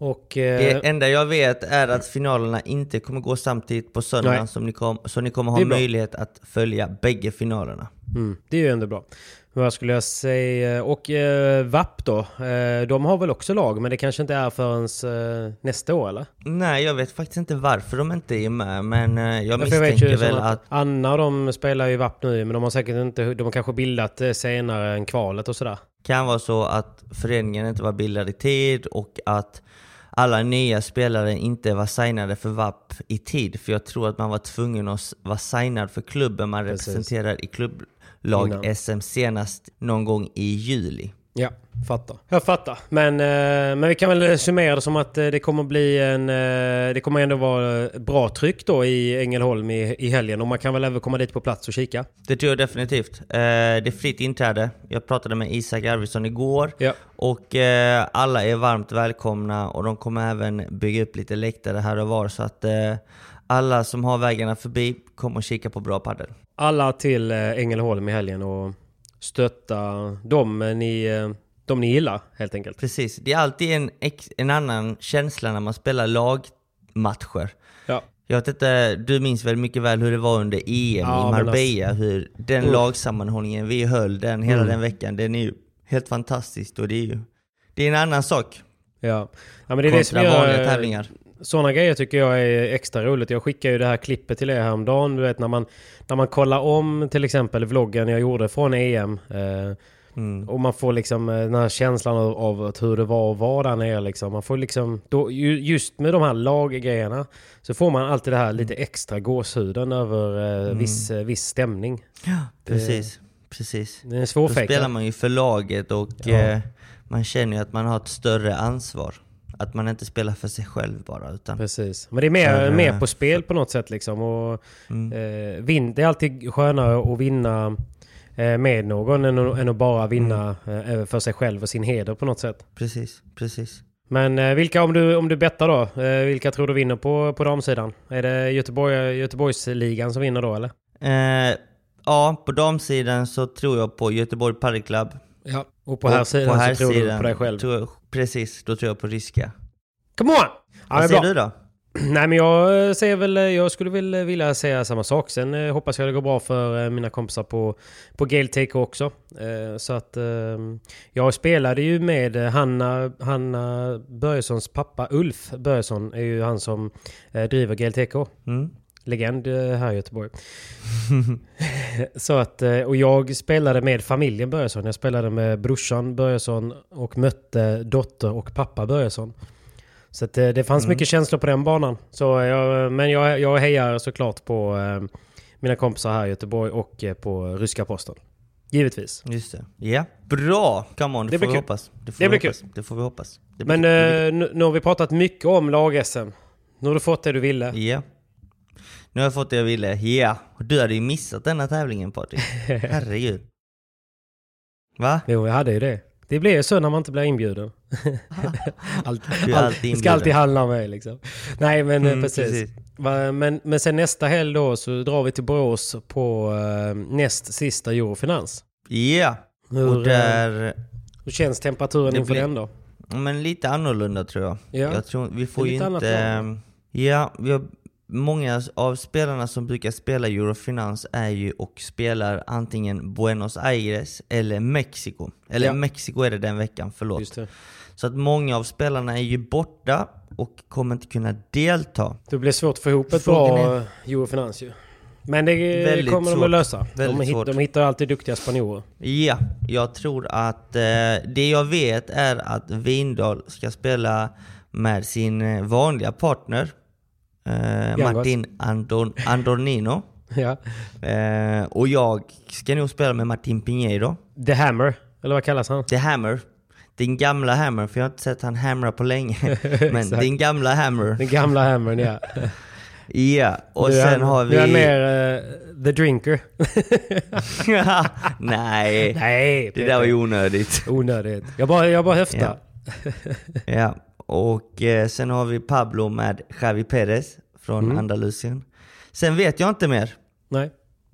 Och... Eh, Det enda jag vet är att finalerna inte kommer gå samtidigt på söndagen, som ni kom, så ni kommer ha möjlighet att följa bägge finalerna. Mm, det är ju ändå bra. Vad skulle jag säga? Och eh, VAP då? Eh, de har väl också lag, men det kanske inte är förrän eh, nästa år eller? Nej, jag vet faktiskt inte varför de inte är med, men eh, jag jag misstänker ju väl som att... Anna de spelar ju VAP nu, men de har säkert inte... De har kanske bildat eh, senare än kvalet och sådär. kan vara så att föreningen inte var bildad i tid och att alla nya spelare inte var signade för VAP i tid. För jag tror att man var tvungen att vara signad för klubben man Precis. representerar i klubblag Innan. SM senast någon gång i juli. Ja, fattar. Jag fattar. Men, eh, men vi kan väl summera det som att eh, det kommer bli en... Eh, det kommer ändå vara bra tryck då i Ängelholm i, i helgen. Och man kan väl även komma dit på plats och kika. Det tror jag definitivt. Det är fritt inträde. Jag pratade med Isak Arvidsson igår. Ja. Och alla är varmt välkomna och de kommer även bygga upp lite läktare här och var. Så att alla som har vägarna förbi kommer och kika på bra padel. Alla till Ängelholm i helgen och stötta dem ni, eh, de ni gillar helt enkelt. Precis, det är alltid en, en annan känsla när man spelar lagmatcher. Ja. Jag vet inte, du minns väl mycket väl hur det var under EM Ja, i men alltså- Marbella, hur den Uff. lagsammanhållningen vi höll den hela Mm. den veckan, den är ju helt fantastisk och det är ju det är en annan sak Ja. ja, men det är det som kontra gör... tävlingar. Sådana grejer tycker jag är extra roligt. Jag skickade ju det här klippet till er häromdagen. Du vet när man, när man kollar om till exempel vloggen jag gjorde från EM. Eh, Mm. Och man får liksom eh, den här känslan av, av hur det var att vara där nere liksom. Man får liksom, då, ju- just med de här laggrejerna så får man alltid det här lite extra gåshuden över eh, viss, eh, viss stämning. Ja, precis. precis. Det är en Då spelar man ju för laget och Ja. eh, man känner ju att man har ett större ansvar. Att man inte spelar för sig själv bara utan... Precis. Men det är mer, För, eh, mer på spel på något sätt liksom. Och, Mm. eh, vin, det är alltid skönare att vinna eh, med någon än, än att bara vinna Mm. eh, för sig själv och sin heder på något sätt. Precis, precis. Men eh, vilka, om du, om du bettar då, eh, vilka tror du vinner på, på damsidan? Är det Göteborg, Göteborgsligan som vinner då eller? Eh, ja, på damsidan så tror jag på Göteborg Padel Club. Ja. Och på här sidan så tror du på dig själv? Tror precis, då tror jag på ryska. Come on! Ja, Vad säger bra. du då? Nej men jag eh, säger väl, jag skulle väl eh, vilja säga samma sak. Sen eh, hoppas jag det går bra för eh, mina kompisar på, på Gale Take också. Eh, så att eh, jag spelade ju med eh, Hanna, Hanna Börjessons pappa Ulf Börjesson är ju han som eh, driver Gale TK. Mm. Legend eh, här i Göteborg. så att, eh, och jag spelade med familjen Börjesson. Jag spelade med brorsan Börjesson och mötte dotter och pappa Börjesson. Så att, eh, det fanns mycket känslor på den banan. Så jag, men jag, jag hejar såklart på mina kompisar här i Göteborg och på ryska posten. Givetvis. Just det. Ja. Bra! Come on, det, Det får vi kul. hoppas. Det får Det vi blir hoppas. Det får vi hoppas. Men kul. Eh, nu, nu har vi pratat mycket om lag-SM. Nu har du fått det du ville. kul. Ja. Nu har jag fått det jag ville. Ja. Och Du hade ju missat denna tävlingen Patrik. Herregud. Va? Jo, jag hade ju det. Det blir ju så när man inte blir inbjuden. allt, alltid det ska alltid handla om mig liksom. Nej men eh, Mm, precis. precis. Men, men sen nästa helg då så drar vi till Borås på eh, näst sista Eurofinans. Ja. Hur, Och där... hur känns temperaturen inför blir- den då? Men lite annorlunda tror jag. Ja. Jag tror, vi får ju annat inte... ehm, Ja, vi har, många av spelarna som brukar spela Eurofinans är ju och spelar antingen Buenos Aires eller Mexiko. Eller Ja. Mexiko är det den veckan, förlåt. Så att många av spelarna är ju borta och kommer inte kunna delta. Det blir svårt att få ihop ett Frågan bra är- Eurofinans ju. Men det Väldigt kommer de svårt. att lösa. De, svårt. de hittar alltid duktiga spanjorer. Ja, jag tror att eh, det jag vet är att Vindal ska spela med sin eh, vanliga partner eh. Martin Andor, Andornino. Ja. Eh, och jag ska nog spela med Martin Pinheiro. The Hammer, eller vad kallas han? The Hammer. Din gamla Hammer, för jag har inte sett han hamra på länge. Men din gamla Hammer. Den gamla Hammern ja. Ja, och är sen han, har Nu är han vi... mer eh, The Drinker. Nej, Nej, det där var ju onödigt. onödigt. Jag bara, jag bara höftar. Ja. Ja, och eh, sen har vi Pablo med Javi Perez från Mm. Andalusien. Sen vet jag inte mer. Nej.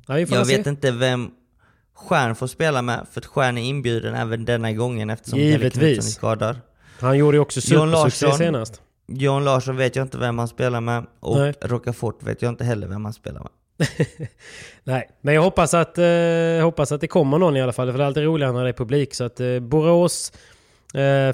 Får Jag se. vet inte vem Stjärn får spela med, för att Stjärn är inbjuden även denna gången eftersom Givetvis. Är skadad. Han gjorde ju också supersuccé senast. John Larsson vet jag inte vem han spelar med och Nej. Rocafort vet jag inte heller vem han spelar med. Nej, men jag hoppas att, eh, hoppas att det kommer någon i alla fall. För det är alltid roligare när det är publik. Så att eh, Borås,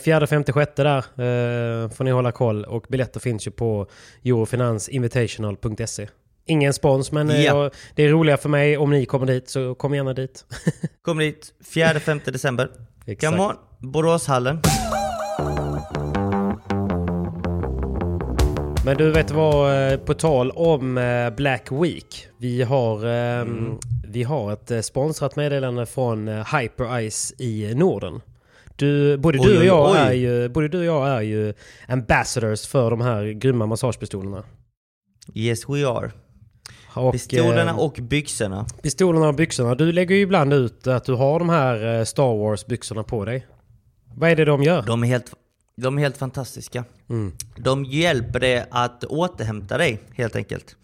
fjärde, femte, sjätte där eh, får ni hålla koll. Och biljetter finns ju på eurofinansinvitational.se. Ingen spons, men eh, Ja. det är roligare för mig om ni kommer dit. Så kom gärna dit. Kom dit 4-5 december. Exakt. Come on, Boråshallen. Men du vet vad, eh, på tal om eh, Black Week. Vi har, eh, Mm. vi har ett eh, sponsrat meddelande från eh, Hyper Ice i Norden. Du, både, Oj, du och jag oj. är ju, både du och jag är ju ambassadors för de här grymma massagepistolerna. Yes we are. Och, Pistolerna eh, och byxorna. pistolerna och byxorna. Du lägger ju ibland ut att du har de här eh, Star Wars-byxorna på dig. Vad är det de gör? De är helt, de är helt fantastiska. Mm. De hjälper dig att återhämta dig helt enkelt.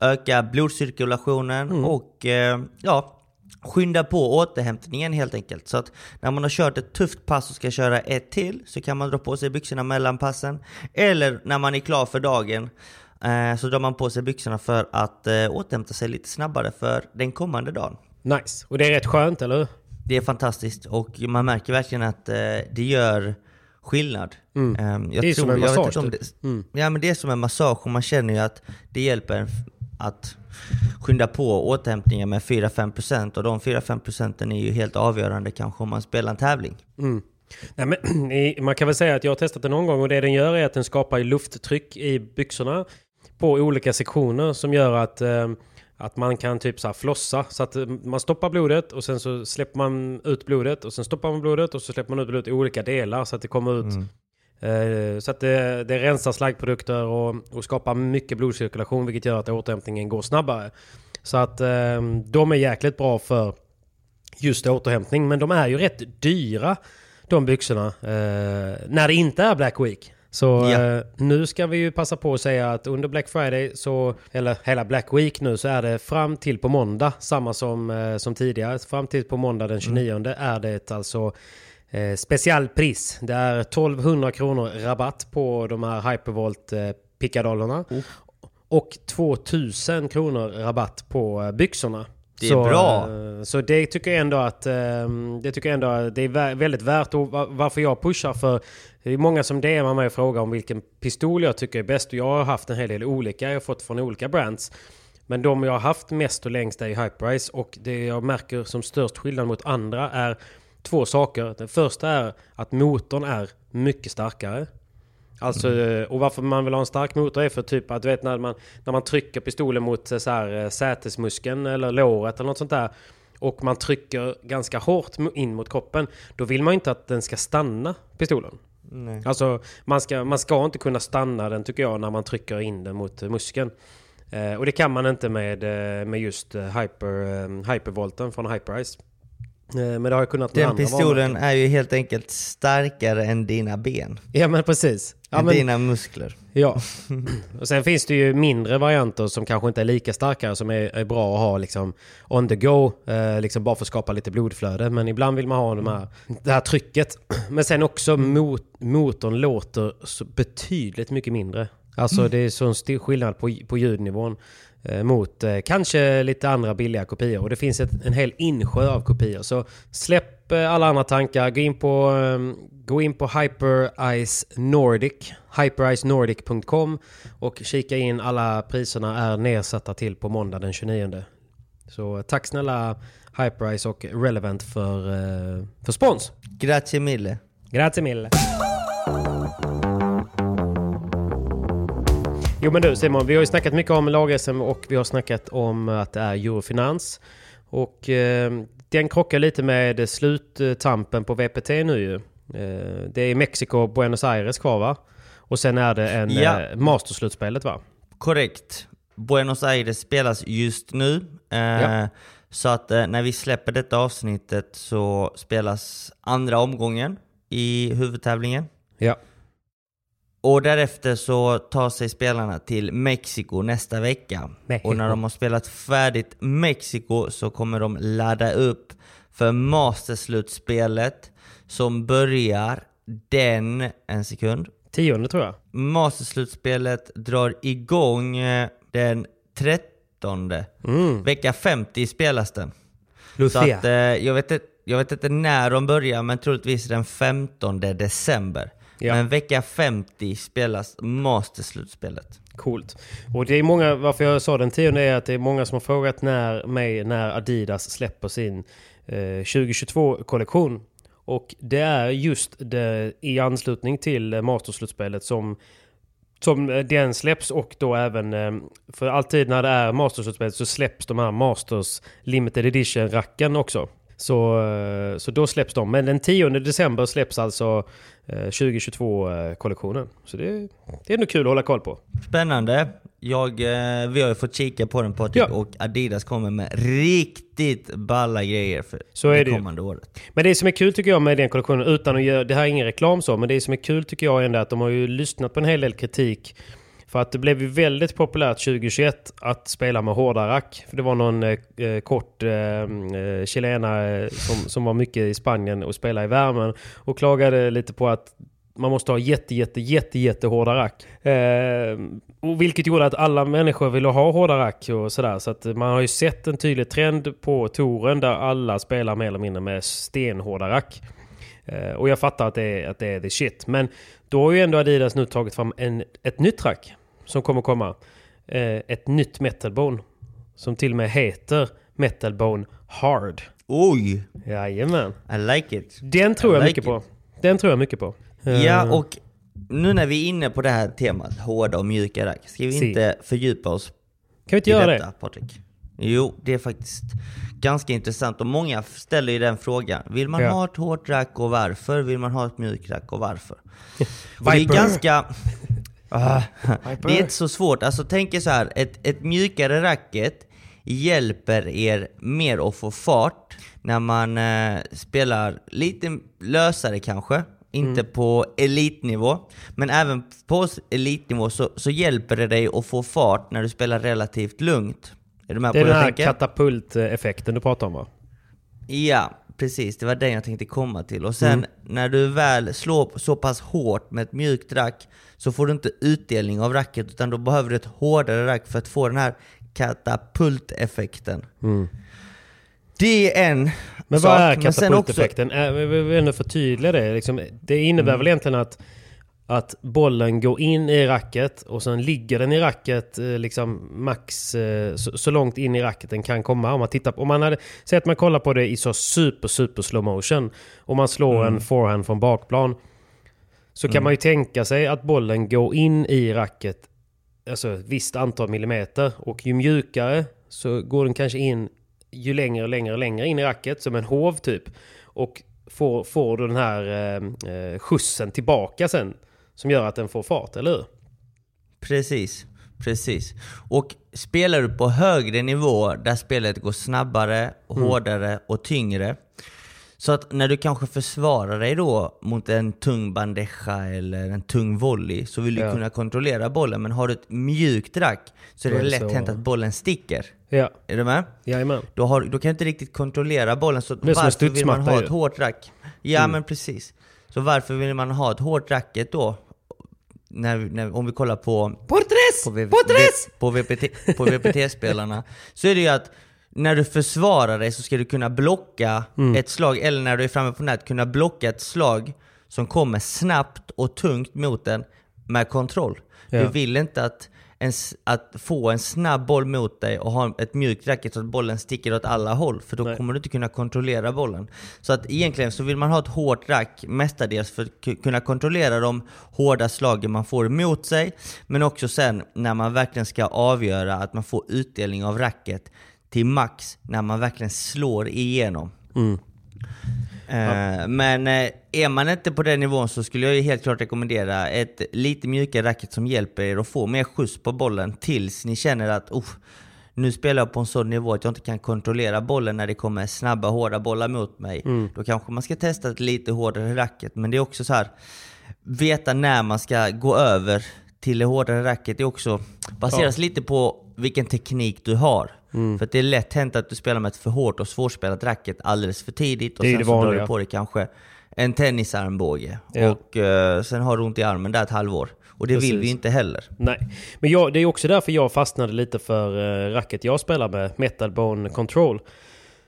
Öka blodcirkulationen Mm. och eh, ja, skynda på återhämtningen helt enkelt. Så att när man har kört ett tufft pass och ska köra ett till så kan man dra på sig byxorna mellan passen. Eller när man är klar för dagen eh, så drar man på sig byxorna för att eh, återhämta sig lite snabbare för den kommande dagen. Nice. Och det är rätt skönt, eller hur? Det är fantastiskt och man märker verkligen att eh, det gör skillnad. Mm. Ehm, jag Det är som en massage, typ. det, Mm. Ja men det är som en massage och man känner ju att det hjälper att skynda på återhämtningen med 4-5% och de 4-5 procenten är ju helt avgörande kanske om man spelar en tävling. Mm. Nej, men, man kan väl säga att jag har testat den någon gång och det den gör är att den skapar lufttryck i byxorna på olika sektioner som gör att, eh, att man kan typ så flossa. Så att eh, man stoppar blodet och sen så släpper man ut blodet och sen stoppar man blodet och så släpper man ut blodet i olika delar så att det kommer ut eh, så att det, det rensar slaggprodukter och, och skapar mycket blodcirkulation vilket gör att återhämtningen går snabbare. Så att eh, de är jäkligt bra för just återhämtning. Men de är ju rätt dyra de byxorna eh, när det inte är Black Week. Så Ja. eh, nu ska vi ju passa på att säga att under Black Friday, så, eller hela Black Week nu, så är det fram till på måndag, samma som, eh, som tidigare. Fram till på måndag den 29 är det alltså eh, specialpris. Det är 1200 kronor rabatt på de här Hypervolt eh, pickadollerna. Och 2000 kronor rabatt på eh, byxorna. Det är så, bra. eh, Så det tycker jag ändå att eh, det tycker jag ändå att det är vä- väldigt värt. Och va- varför jag pushar för det är många som DMar mig och frågar om vilken pistol jag tycker är bäst. Och jag har haft en hel del olika. Jag har fått från olika brands. Men de jag har haft mest och längst är Hyperice. Och det jag märker som störst skillnad mot andra är två saker. Den första är att motorn är mycket starkare. Alltså, och varför man vill ha en stark motor är för typ att du vet när man, när man trycker pistolen mot eh, så här, eh, sätesmuskeln eller låret eller något sånt där. Och man trycker ganska hårt in mot kroppen. Då vill man inte att den ska stanna, pistolen. Nej. Alltså man ska, man ska inte kunna stanna den tycker jag när man trycker in den mot eh, muskeln. Eh, och det kan man inte med, eh, med just eh, hyper, eh, hypervolten från Hyperice. Eh, men det har jag kunnat Den pistolen varumärken. är ju helt enkelt starkare än dina ben. Ja men precis. Ja, än men, dina muskler. Ja. Och sen finns det ju mindre varianter som kanske inte är lika starka som är, är bra att ha liksom on the go. Eh, liksom bara för att skapa lite blodflöde. Men ibland vill man ha de här, det här trycket. Men sen också mot, motorn låter betydligt mycket mindre. Alltså det är sån skillnad på, på ljudnivån. Eh, mot eh, kanske lite andra billiga kopior. Och det finns ett, en hel insjö av kopior. Så släpp eh, alla andra tankar. Gå in på, eh, gå in på Hyperice Nordic. Hypericenordic.com och kika in. Alla priserna är nedsatta till på måndag den 29. Så tack snälla Hyperice och Relevant för, för spons. Grazie mille. Grazie mille. Jo men du Simon, vi har ju snackat mycket om lag-SM och vi har snackat om att det är Eurofinans. Och eh, den krockar lite med sluttampen på VPT nu ju. Eh, det är Mexiko och Buenos Aires kvar va? Och sen är det en Ja. eh, Masterslutspelet va? Korrekt. Buenos Aires spelas just nu. Eh, Ja. Så att eh, när vi släpper detta avsnittet så spelas andra omgången i huvudtävlingen. Ja. Och därefter så tar sig spelarna till Mexiko nästa vecka. Mexiko. Och när de har spelat färdigt Mexiko så kommer de ladda upp för Masterslutspelet som börjar den, en sekund, Tionde tror jag. Masterslutspelet drar igång eh, den 13. Mm. Vecka 50 spelas den. Så Lucia. att, eh, jag, vet, inte- jag vet inte när de börjar, men troligtvis den 15 december. Ja. Men vecka 50 spelas Masterslutspelet. Coolt. Och det är många, varför jag sa den tionde är att det är många som har frågat när, mig när Adidas släpper sin eh, 2022-kollektion. Och det är just det, i anslutning till eh, Masterslutspelet som, som eh, den släpps och då även, eh, för alltid när det är Masterslutspelet så släpps de här Masters Limited Edition-racken också. Så, eh, så då släpps de. Men den 10 december släpps alltså eh, 2022-kollektionen. Så det, det är nog kul att hålla koll på. Spännande. Jag, eh, vi har ju fått kika på den Patrik Ja. och Adidas kommer med riktigt balla grejer för Så är det det kommande året. Men det som är kul tycker jag med den kollektionen, utan att göra, det här är ingen reklam så, men det som är kul tycker jag ändå är att de har ju lyssnat på en hel del kritik. För att det blev ju väldigt populärt 2021 att spela med hårda rack. För det var någon eh, eh kort eh, eh chilenare eh, som, som var mycket i Spanien och spelade i värmen och klagade lite på att man måste ha jätte, jätte, jätte, jätte hårda rack. Eh, och vilket gjorde att alla människor ville ha hårda rack och sådär. Så att man har ju sett en tydlig trend på touren där alla spelar mer eller mindre med stenhårda rack. Eh, och jag fattar att det, är, att det är the shit. Men då har ju ändå Adidas nu tagit fram en, ett nytt rack som kommer komma. Eh, ett nytt metalbone. Som till och med heter metalbone hard. Oj! Jajamän. I like it. Den tror I jag like mycket på. Den tror jag mycket på. Eh, Ja, och nu när vi är inne på det här temat, hårda och mjuka rack, ska vi Si. inte fördjupa oss Kan vi inte göra detta, det? Patrik? Jo, det är faktiskt ganska intressant och många ställer ju den frågan. Vill man Ja. ha ett hårt rack och varför? Vill man ha ett mjukt rack och varför? och det är ganska... Ah, det är inte så svårt. Alltså tänk er så här, ett, ett mjukare racket hjälper er mer att få fart när man eh, spelar lite lösare kanske. Inte Mm. på elitnivå, men även på elitnivå så, så hjälper det dig att få fart när du spelar relativt lugnt. Är du med Det är på den vad jag här tänker? katapulteffekten du pratar om va? Ja, precis. Det var den jag tänkte komma till. Och sen när du väl slår så pass hårt med ett mjukt rack så får du inte utdelning av racket utan då behöver du ett hårdare rack för att få den här katapulteffekten. Det är en Men sak. vad är också- katapulteffekten? Äh, vi vill ändå förtydliga det. Liksom, det innebär Mm. väl egentligen att, att bollen går in i racket och sen ligger den i racket eh, liksom max eh, så, långt in i racket den kan komma. Om man tittar på, om man hade, säg att man kollar på det i så super super slow motion och man slår Mm. en forehand från bakplan. Så kan man ju tänka sig att bollen går in i racket alltså ett visst antal millimeter och ju mjukare så går den kanske in ju längre och längre och längre in i racket som en hov typ. Och får, får du den här eh, eh, skjutsen tillbaka sen som gör att den får fart, eller hur? Precis, precis. Och spelar du på högre nivå där spelet går snabbare, hårdare och tyngre. Så att när du kanske försvarar dig då mot en tung bandeja eller en tung volley så vill du Ja. kunna kontrollera bollen. Men har du ett mjukt rack så är Då det är det lätt så- hänt att bollen sticker. Ja, Är du med? jajamän. Då, har, då kan du inte riktigt kontrollera bollen. Så varför vill man ha ju. ett hårt rack? Ja men precis. Så varför vill man ha ett hårt racket då? När, när, om vi kollar på... Portres! På, v, Portres! på, VPT, på VPT-spelarna. Så är det ju att när du försvarar dig så ska du kunna blocka Mm. ett slag, eller när du är framme på nät, kunna blocka ett slag som kommer snabbt och tungt mot den med kontroll. Du Ja. vill inte att, en, att få en snabb boll mot dig och ha ett mjukt racket så att bollen sticker åt alla håll, för då Nej. kommer du inte kunna kontrollera bollen. Så att egentligen så vill man ha ett hårt rack mestadels för att ku- kunna kontrollera de hårda slagen man får emot sig, men också sen när man verkligen ska avgöra att man får utdelning av racket till max när man verkligen slår igenom. Eh, Men eh, är man inte på den nivån så skulle jag ju helt klart rekommendera ett lite mjukare racket som hjälper er att få mer skjuts på bollen tills ni känner att oh, nu spelar jag på en sån nivå att jag inte kan kontrollera bollen när det kommer snabba hårda bollar mot mig. Då kanske man ska testa ett lite hårdare racket. Men det är också så här veta när man ska gå över till det hårdare racket. Det är också baseras lite på vilken teknik du har. För att det är lätt hänt att du spelar med ett för hårt och svårspelat racket alldeles för tidigt. Och sen så drar du på dig kanske en tennisarmbåge. Ja. Och eh, sen har du ont i armen där ett halvår. Och det vill Precis. vi ju inte heller. Nej, men jag, det är också därför jag fastnade lite för uh, racket jag spelar med, Metal Bone Control.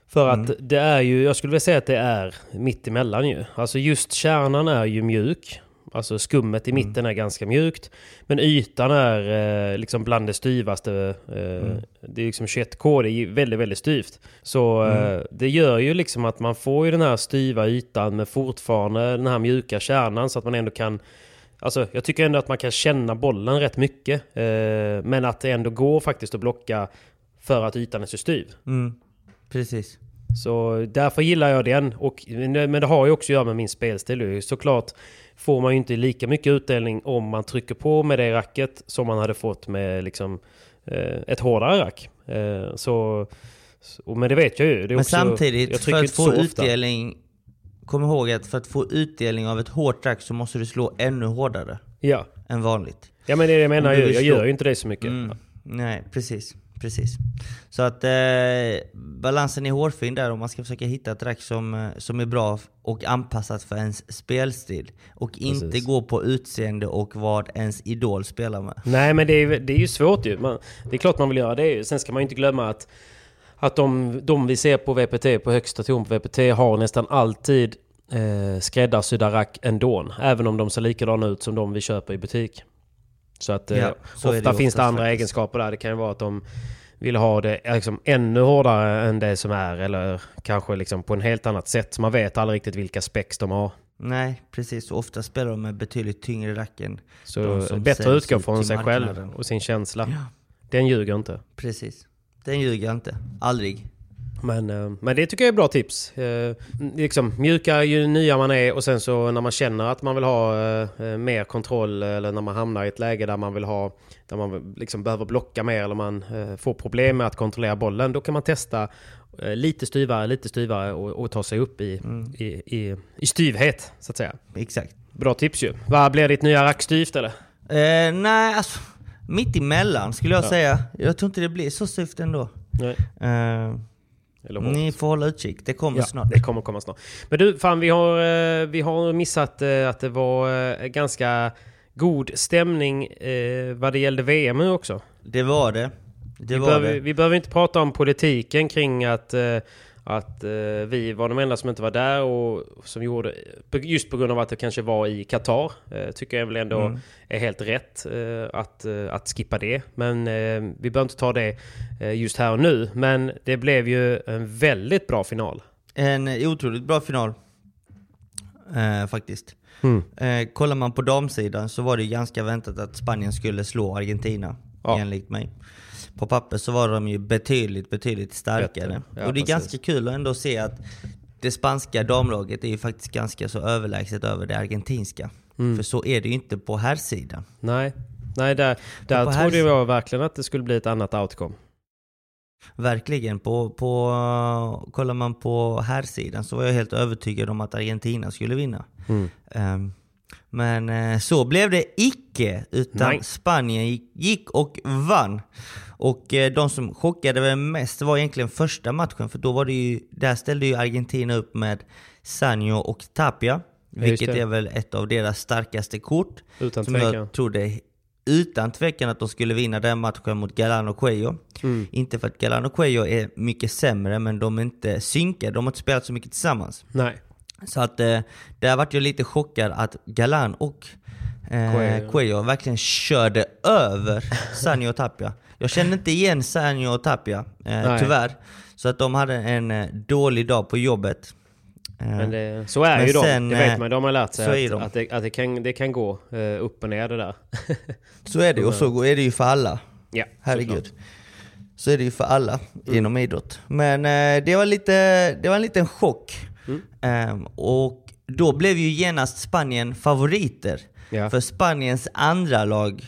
För att det är ju, jag skulle vilja säga att det är mitt emellan ju. Alltså just kärnan är ju mjuk. Alltså skummet i mitten är ganska mjukt. Men ytan är eh, liksom bland det styvaste. Eh, Det är liksom 21K, det är väldigt, väldigt styvt. Så eh, det gör ju liksom att man får ju den här styva ytan med fortfarande den här mjuka kärnan så att man ändå kan Alltså, jag tycker ändå att man kan känna bollen rätt mycket. Eh, men att det ändå går faktiskt att blocka för att ytan är så styv. Mm. Precis. Så därför gillar jag den. Och, men det har ju också att göra med min spelstil. Såklart får man ju inte lika mycket utdelning om man trycker på med det racket som man hade fått med liksom, eh, ett hårdare rack. Eh, så, men det vet jag ju. Men också, samtidigt, jag för att få utdelning, kom ihåg att för att få utdelning av ett hårt rack så måste du slå ännu hårdare Ja. än vanligt. ja, men det är det jag menar Jag slå- gör ju inte det så mycket. Mm. Nej, precis. Precis. Så att eh, balansen är hårfin där om man ska försöka hitta ett rack som, eh, som är bra och anpassat för ens spelstil. Och inte Precis. gå på utseende och vad ens idol spelar med. Nej, men det är, det är ju svårt ju. Man, det är klart man vill göra det. Sen ska man ju inte glömma att, att de, de vi ser på VPT, på högsta ton på VPT, har nästan alltid eh, skräddarsydda rack ändå. Även om de ser likadana ut som de vi köper i butik. Så att eh, Ja, så är det ofta ju finns det andra faktiskt. egenskaper där. Det kan ju vara att de vill ha det liksom ännu hårdare än det som är. Eller kanske liksom på en helt annat sätt. Så man vet aldrig riktigt vilka spex de har. Nej, precis. Ofta spelar de med betydligt tyngre racken. Så De som bättre utgå ut från sig själv och sin känsla. Den ljuger inte. Precis. Den ljuger inte. Aldrig. Men, eh, men det tycker jag är bra tips. Eh, liksom, mjuka ju nya man är och sen så när man känner att man vill ha eh, mer kontroll eller när man hamnar i ett läge där man vill ha där man liksom behöver blocka mer eller man får problem med att kontrollera bollen. Då kan man testa lite styvare, lite styvare och, och ta sig upp i, mm. i, i, i styvhet så att säga. Exakt. Bra tips ju. Vad blir ditt nya rack styvt eller? Eh, nej, alltså mitt emellan skulle jag ja. säga. Jag tror inte det blir så styvt ändå. Nej. Eh, ni får hålla utkik, det kommer ja, snart. det kommer komma snart. Men du, fan vi har, eh, vi har missat eh, att det var eh, ganska god stämning vad det gällde VM nu också. Det var det. det, vi, var behöver, det. vi behöver inte prata om politiken kring att att eh, vi var de enda som inte var där och som gjorde, just på grund av att det kanske var i Qatar, eh, tycker jag väl ändå mm. är helt rätt eh, att, eh, att skippa det. Men eh, vi behöver inte ta det eh, just här och nu. Men det blev ju en väldigt bra final. En otroligt bra final, faktiskt. Mm. kollar man på damsidan så var det ganska väntat att Spanien skulle slå Argentina, ja. enligt mig på papper så var de ju betydligt, betydligt starkare. Ja, och det är precis. ganska kul att ändå se att det spanska damlaget är ju faktiskt ganska så överlägset över det argentinska. Mm. För så är det ju inte på här sidan. Nej, Nej där, där trodde här... jag verkligen att det skulle bli ett annat outcome. Verkligen. På, på, kollar man på här sidan så var jag helt övertygad om att Argentina skulle vinna. Mm. Um, men eh, så blev det icke, utan Nej. Spanien gick och vann. Och eh, de som chockade mig mest var egentligen första matchen, för då var det ju, där ställde ju Argentina upp med Sanjo och Tapia. Vilket är väl ett av deras starkaste kort. Utan som tvekan. jag trodde utan tvekan att de skulle vinna den matchen mot Galano Cuello. Mm. Inte för att Galano Cuello är mycket sämre, men de är inte synkade. De har inte spelat så mycket tillsammans. Nej. Så att eh, där vart jag lite chockad att Galan och eh, Cuello verkligen körde över Sanjo och Tapia. Jag kände inte igen Sanjo och Tapia, eh, tyvärr. Så att de hade en eh, dålig dag på jobbet. Eh, Men det, så är Men ju sen, de, det vet eh, man. De har lärt sig att, de. att, det, att det, kan, det kan gå upp och ner det där. så är det, och så är det ju för alla. Ja, Herregud. Såklart. Så är det ju för alla mm. inom idrott. Men det, var lite, det var en liten chock. Mm. Och då blev ju genast Spanien favoriter. Ja. För Spaniens andra lag,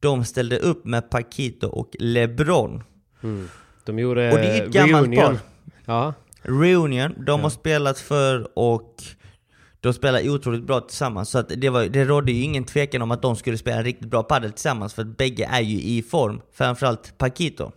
de ställde upp med Paquito och LeBron. Mm. De gjorde och det är ett gammalt par. Ja. Reunion, de ja. har spelat för och de spelar otroligt bra tillsammans. Så att det, var, det rådde ju ingen tvekan om att de skulle spela riktigt bra padel tillsammans, för att bägge är ju i form. Framförallt Paquito.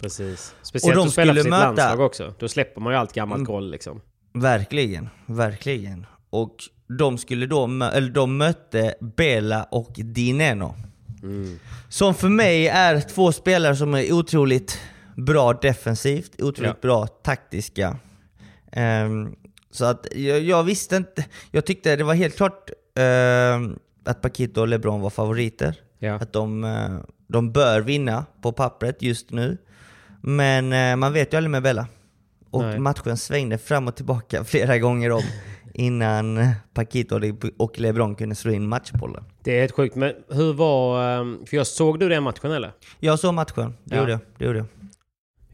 Precis. Speciellt och de att spela för sitt möta... landslag också. Då släpper man ju allt gammalt mm. groll liksom. Verkligen, verkligen. Och de skulle då, eller de mötte Bela och Dineno. Mm. Som för mig är två spelare som är otroligt bra defensivt, otroligt ja. bra taktiska. Um, så att jag, jag, visste inte, jag tyckte det var helt klart uh, att Paquito och LeBron var favoriter. Ja. Att de, uh, de bör vinna på pappret just nu. Men uh, man vet ju aldrig med Bella. Och Nej. matchen svängde fram och tillbaka flera gånger om innan Paquito och LeBron kunde slå in matchbollen. Det är helt sjukt. Men hur var... Ehm, för jag såg du den matchen eller? Jag såg matchen, det, ja. gjorde, jag. det gjorde jag.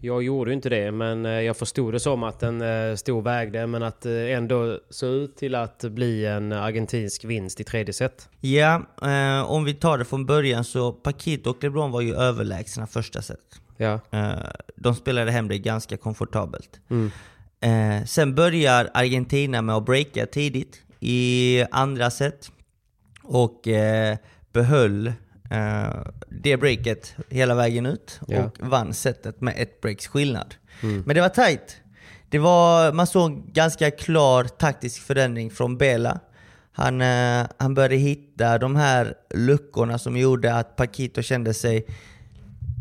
Jag gjorde inte det, men eh, jag förstod det som att den eh, stod vägde, men att det eh, ändå såg ut till att bli en argentinsk vinst i tredje set. Ja, eh, om vi tar det från början så Paquito och LeBron var ju överlägsna första set. Ja. Eh, de spelade hem det ganska komfortabelt. Mm. Eh, sen börjar Argentina med att breaka tidigt i andra set och eh, behöll det breaket hela vägen ut ja. och vann setet med ett breaks skillnad. Mm. Men det var tight. Det var, man såg ganska klar taktisk förändring från Bela. Han, han började hitta de här luckorna som gjorde att Paquito kände sig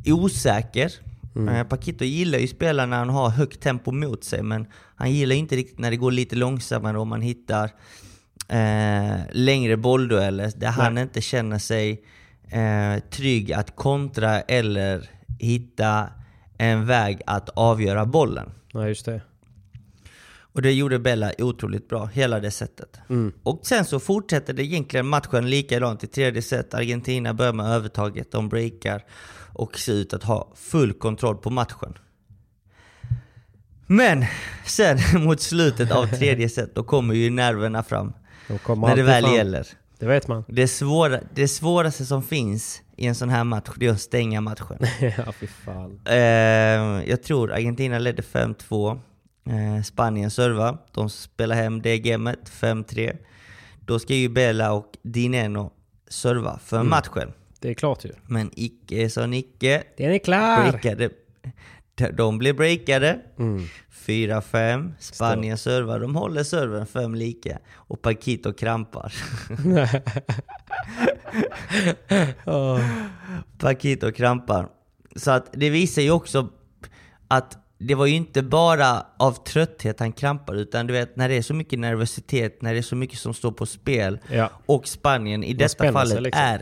osäker. Mm. Eh, Paquito gillar ju spela när han har högt tempo mot sig, men han gillar inte riktigt när det går lite långsammare och man hittar eh, längre bolldueller där Nej. han inte känner sig eh, trygg att kontra eller hitta en väg att avgöra bollen. Ja, just det. Och det gjorde Bella otroligt bra, hela det sättet. Mm. Och sen så fortsätter det egentligen matchen likadant i tredje set. Argentina börjar med övertaget, de breakar och ser ut att ha full kontroll på matchen. Men sen mot slutet av tredje set, då kommer ju nerverna fram. De När det väl fram. gäller. Det vet man. Det, svåra, det svåraste som finns i en sån här match, det är att stänga matchen. ja, fy fan. Eh, jag tror Argentina ledde 5-2. Eh, Spanien serva. De spelar hem det gamet 5-3. Då ska ju Bella och Dineno serva för Mm. matchen. Det är klart ju. Men icke sa Nicke. Den är klar! Breakade. De blir breakade. Mm. 4-5. Spanien servar. De håller serven 5 lika. Och Paquito krampar. Paquito krampar. Så att det visar ju också att det var ju inte bara av trötthet han krampar, utan du vet när det är så mycket nervositet, när det är så mycket som står på spel, Ja. och Spanien i detta fallet liksom. är,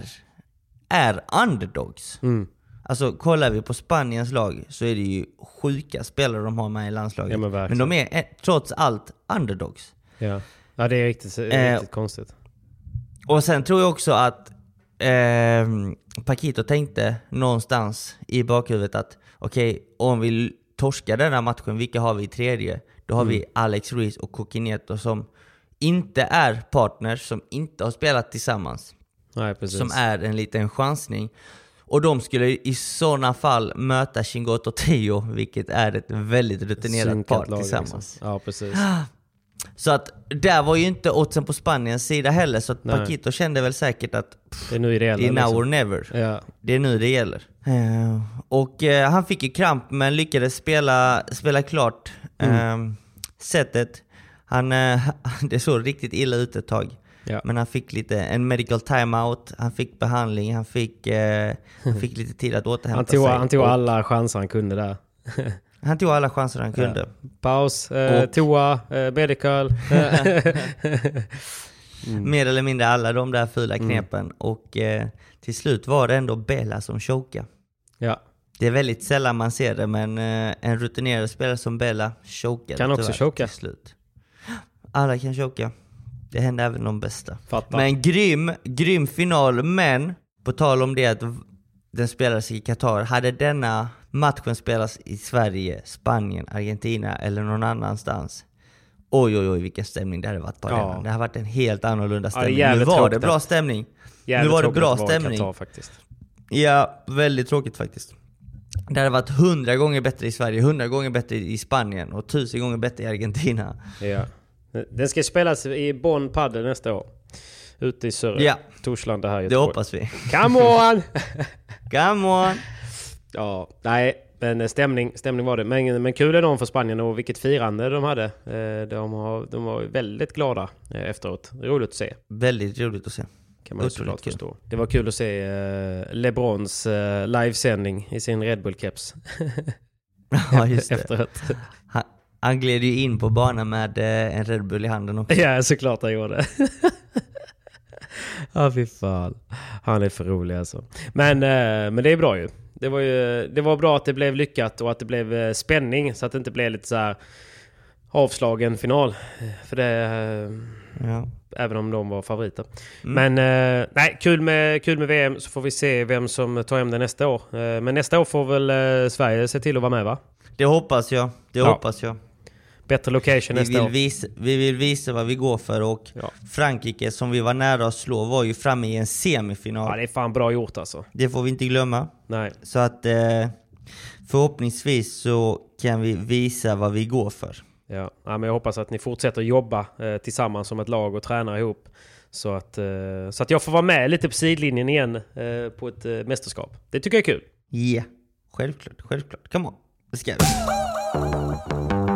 är underdogs. Mm. Alltså kollar vi på Spaniens lag så är det ju sjuka spelare de har med i landslaget. Ja, men men, de är eh, trots allt underdogs. Ja. ja, det är riktigt, Eh, riktigt konstigt. Och sen tror jag också att eh, Paquito tänkte någonstans i bakhuvudet att okej, om vi torskar den här matchen, vilka har vi i tredje? Då har vi Alex Ruiz och Coquineto som inte är partners, som inte har spelat tillsammans. Nej. Som är en liten chansning. Och de skulle i sådana fall möta Chingoto Trio, vilket är ett väldigt rutinerat Synkat par lag, tillsammans. Liksom. Ja, precis. Så att där var ju inte oddsen på Spaniens sida heller, så att Nej. Paquito kände väl säkert att Det är nu det det är gäller. now or Liksom. never. Ja. Det är nu det gäller. Eh, och eh, han fick ju kramp men lyckades spela, spela klart Mm. eh, sättet. Han, eh, det såg riktigt illa ut ett tag. Ja. Men han fick lite, en medical timeout, han fick behandling, han fick, eh, han fick lite tid att återhämta Han tog, sig. han tog alla chanser han kunde där. han tog alla chanser han kunde. Paus, eh, Och- toa, eh, medical. Mer eller mindre alla de där fula Mm. knepen. Och eh, till slut var det ändå Bella som chokade. ja. Det är väldigt sällan man ser det, men eh, en rutinerad spelare som Bella chokade Kan också choka. till slut. Alla kan choka. Det händer även de bästa. Fattar. Men grym, grym final, men på tal om det att den spelades i Qatar. Hade denna matchen spelats i Sverige, Spanien, Argentina eller någon annanstans. Oj oj oj vilken stämning det hade varit på Ja. arenan. Det hade varit en helt annorlunda Ja, stämning. nu jävligt var det bra stämning. Jävligt nu var det bra stämning. Qatar, faktiskt. Ja, väldigt tråkigt faktiskt. Det hade varit hundra gånger bättre i Sverige, hundra gånger bättre i Spanien och tusen gånger bättre i Argentina. Ja. Den ska spelas i Bonn Padel nästa år. Ute i Sörre. Ja. Torslanda här i Det Göteborg. hoppas vi. Come on! Come on! ja, nej. Men stämning, stämning var det. Men, men kul ändå för Spanien och vilket firande de hade. Eh, De, har, de var väldigt glada eh, efteråt. Roligt att se. Väldigt roligt att se. Kan man såklart förstå. Det var kul att se eh, LeBrons eh, livesändning i sin Red Bull-keps. Ja, just det. efteråt. Han, han gled ju in på banan med eh, en Red Bull i handen också. ja, såklart han gjorde. Ja, fy fan. Han är för rolig alltså. Men, eh, men det är bra ju. Det var ju. Det var bra att det blev lyckat och att det blev eh, spänning så att det inte blev lite så här avslagen final. För det... eh, Ja. Även om de var favoriter. Men eh, nej, kul med, kul med VM så får vi se vem som tar hem det nästa år. Men nästa år får väl Sverige se till att vara med va? Det hoppas jag. Det Ja. hoppas jag. Bättre location Vi nästa vill, år. visa, vi vill visa vad vi går för och Ja. Frankrike som vi var nära att slå var ju framme i en semifinal. Ja, det är fan bra gjort alltså. Det får vi inte glömma. Nej. Så att eh, förhoppningsvis så kan vi visa vad vi går för. Ja. ja, men jag hoppas att ni fortsätter jobba eh, tillsammans som ett lag och tränar ihop. Så att, eh, så att jag får vara med lite på sidlinjen igen eh, på ett eh, mästerskap. Det tycker jag är kul. Ja, självklart, självklart. Come on, ska vi.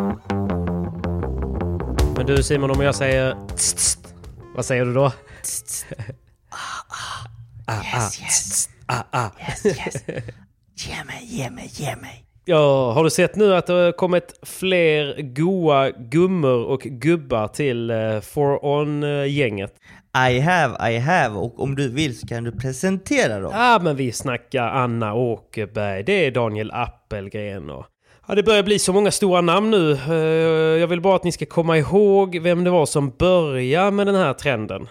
Men du Simon, om jag säger tst, tst, vad säger du då? Yes, yes. Ah, ah. Yes, yes. Ge mig, ge mig, ge mig. Ja, har du sett nu att det har kommit fler goa gummor och gubbar till eh, For On-gänget? I have, I have. Och om du vill så kan du presentera dem. Ja, men vi snackar Anna Åkerberg, det är Daniel Appelgren och... Ja, det börjar bli så många stora namn nu. Eh, Jag vill bara att ni ska komma ihåg vem det var som började med den här trenden.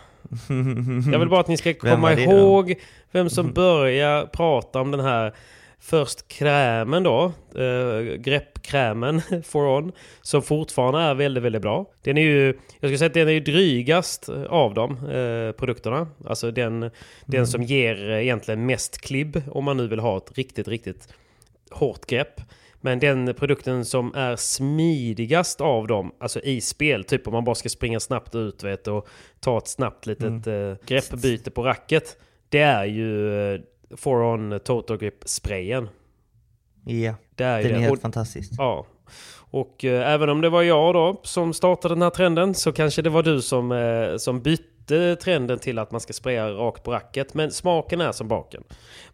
Jag vill bara att ni ska Vem komma var det då? ihåg vem som började prata om den här Först krämen då, eh, greppkrämen for on, som fortfarande är väldigt, väldigt bra. Den är ju, jag ska säga att den är ju drygast av de eh, produkterna. Alltså den, mm. den som ger egentligen mest klibb om man nu vill ha ett riktigt, riktigt hårt grepp. Men den produkten som är smidigast av dem, alltså i spel, typ om man bara ska springa snabbt ut vet, och ta ett snabbt litet mm. eh, greppbyte på racket. Det är ju eh, For-On Total Grip-sprayen. Ja, det är den är helt och, fantastisk. Ja. Och eh, även om det var jag då som startade den här trenden så kanske det var du som, eh, som bytte trenden till att man ska spraya rakt på racket. Men smaken är som baken.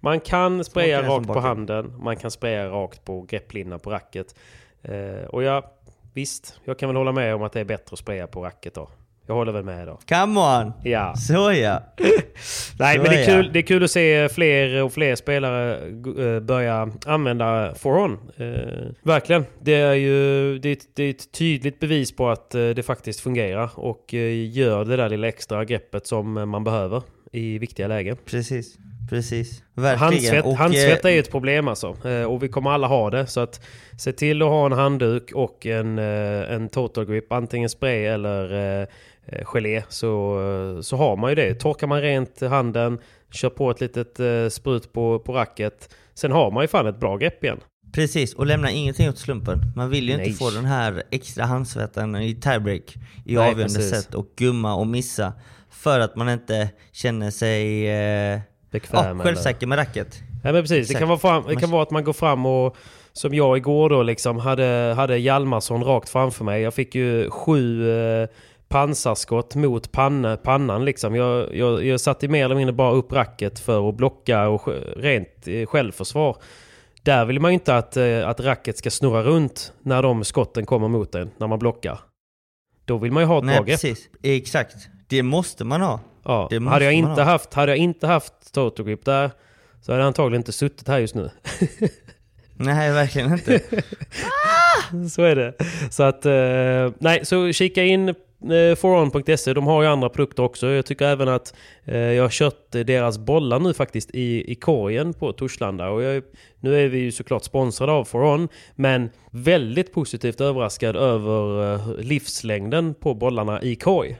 Man kan spraya rakt på handen, man kan spraya rakt på grepplinnan på racket. Eh, och ja, visst, jag kan väl hålla med om att det är bättre att spraya på racket då. Jag håller väl med då. Come on! Ja. Så ja. Nej Så men det är, kul, det är kul att se fler och fler spelare eh, börja använda forehand. Eh, verkligen. Det är ju det är, ett, det är ett tydligt bevis på att eh, det faktiskt fungerar och eh, gör det där lilla extra greppet som man behöver i viktiga lägen. Precis. Precis, verkligen. Handsvett, och, handsvett är ju ett problem alltså. Och vi kommer alla ha det. Så att se till att ha en handduk och en, en total grip. Antingen spray eller gelé så, så har man ju det. Torkar man rent handen, kör på ett litet eh, sprut på, på racket. Sen har man ju fan ett bra grepp igen. Precis, och lämna ingenting åt slumpen. Man vill ju Nej. inte få den här extra handsvetten i tiebreak i Nej, avgörande precis. sätt och gumma och missa. För att man inte känner sig eh, Bekväm, ja, självsäker med racket. Ja men precis, det kan, vara fram, det kan vara att man går fram och som jag igår då liksom hade, hade Hjalmarsson rakt framför mig. Jag fick ju sju eh, pansarskott mot panna, pannan liksom. Jag, jag, jag satte mer eller mindre bara upp racket för att blocka och rent eh, självförsvar. Där vill man ju inte att, eh, att racket ska snurra runt när de skotten kommer mot en, när man blockar. Då vill man ju ha ett Nej, bra grepp. precis. Exakt. Det måste man ha. Ja. hade, jag inte ha. haft, hade jag inte haft total grip där så hade jag antagligen inte suttit här just nu. Nej, verkligen inte. så är det. Så att, eh, nej, så kika in foron.se, de har ju andra produkter också. Jag tycker även att eh, jag har kört deras bollar nu faktiskt i, i korgen på Torslanda. Och jag, nu är vi ju såklart sponsrade av Foron, men väldigt positivt överraskad över eh, livslängden på bollarna i korg.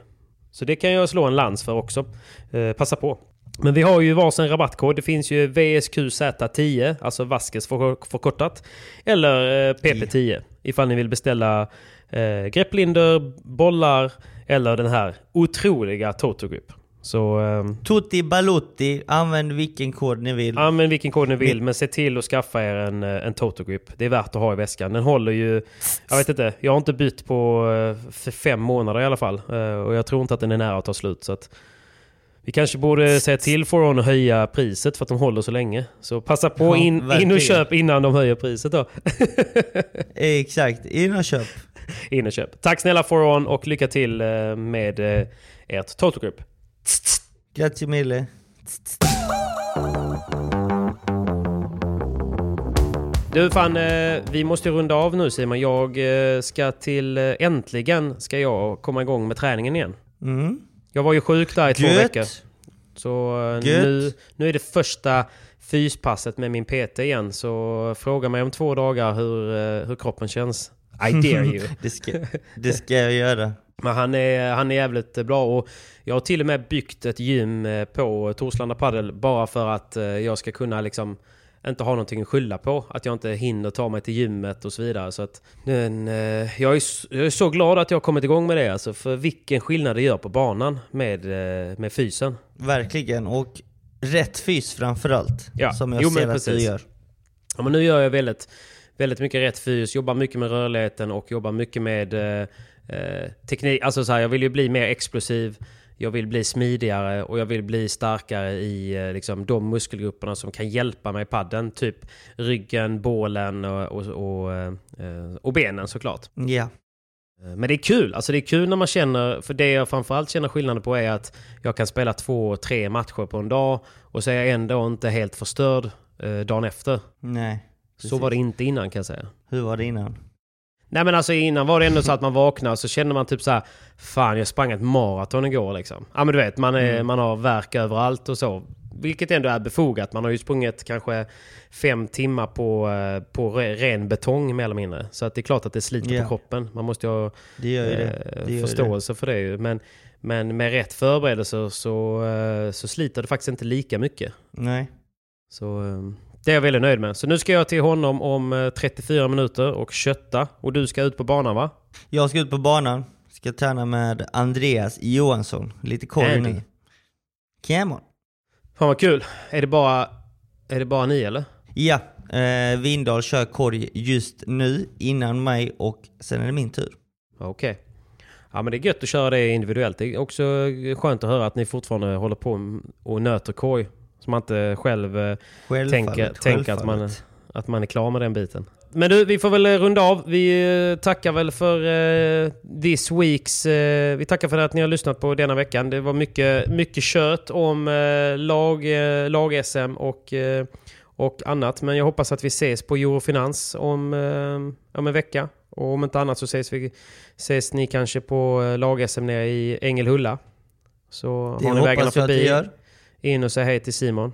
Så det kan jag slå en lans för också. Eh, passa på. Men vi har ju varsin rabattkod. Det finns ju VSQZ10, alltså Vaskes förkortat. Eller eh, PP10 ifall ni vill beställa eh, grepplinder, bollar eller den här otroliga Toto Grip. Så, eh, Tutti Balutti, använd vilken kod ni vill. Använd vilken kod ni vill, men se till att skaffa er en, eh, en Toto Grip. Det är värt att ha i väskan. Den håller ju... Jag vet inte, jag har inte bytt på eh, för fem månader i alla fall. Eh, och jag tror inte att den är nära att ta slut. Så att, vi kanske borde säga till Foron att höja priset för att de håller så länge. Så passa på in, ja, in och köp innan de höjer priset då. Exakt, in och köp. In och köp. Tack snälla Foron och lycka till eh, med eh, ert Total Group. Grazie mille. Du fan, eh, vi måste runda av nu Simon. Jag ska till, äntligen ska jag komma igång med träningen igen. Mm. Jag var ju sjuk där i två veckor. Så nu, nu är det första fyspasset med min PT igen. Så fråga mig om två dagar hur, eh, hur kroppen känns. I dare you. det, ska, det ska jag göra. Men han är, han är jävligt bra och jag har till och med byggt ett gym eh, på Torslanda Padel bara för att eh, jag ska kunna liksom inte ha någonting att skylla på. Att jag inte hinner ta mig till gymmet och så vidare. Så att, men, eh, jag, är, jag är så glad att jag har kommit igång med det. Alltså, för vilken skillnad det gör på banan med, eh, med fysen. Verkligen, och rätt fys framförallt. Ja. Som jag jo, ser att du gör. Ja, men nu gör jag väldigt, väldigt mycket rätt fys, jobbar mycket med rörligheten och jobbar mycket med eh, eh teknik. Alltså så här, jag vill ju bli mer explosiv jag vill bli smidigare och jag vill bli starkare i eh, liksom, de muskelgrupperna som kan hjälpa mig i padden. Typ ryggen, bålen och, och, och, eh, och benen såklart. Ja. Eh, men det är kul, alltså det är kul när man känner, för det jag framförallt känner skillnaden på är att jag kan spela två, tre matcher på en dag och så är jag ändå inte helt förstörd eh, dagen efter. Nej. Precis. Så var det inte innan kan jag säga. Hur var det innan? Nej men alltså innan var det ändå så att man vaknade och så kände man typ så här, Fan jag sprang ett maraton igår liksom. Ja men du vet, man, är, mm. man har verk överallt och så. vilket ändå är befogat. Man har ju sprungit kanske fem timmar på, eh, på re- ren betong mer eller mindre. Så att det är klart att det sliter Ja. på kroppen. Man måste ju ha eh, ju det. förståelse för det ju. Men, men med rätt förberedelser så, eh, så sliter det faktiskt inte lika mycket. Nej. Så eh, det är jag väldigt nöjd med. Så nu ska jag till honom om eh, 34 minuter och kötta. Och du ska ut på banan va? Jag ska ut på banan, ska träna med Andreas Johansson. Lite nu. Come on. Fan vad kul. Är det bara, är det bara ni eller? Ja, eh, Vindal kör korg just nu innan mig och sen är det min tur. Okej. Ja men det är gött att köra det individuellt. Det är också skönt att höra att ni fortfarande håller på och nöter korg. Så man inte själv eh, tänker, tänker att, man, att man är klar med den biten. Men du, vi får väl eh, runda av. Vi eh, tackar väl för uh, this weeks... eh, vi tackar för att ni har lyssnat på denna veckan. Det var mycket, mycket kött om eh, lag, uh, lag-SM och, och annat. Men jag hoppas att vi ses på Eurofinans om, uh, om en vecka. Och om inte annat så ses, vi, ses ni kanske på uh, lag-SM nere i Ängelhulla. Så Det har ni vägarna hoppas jag att vi förbi, gör. In och säg hej till Simon.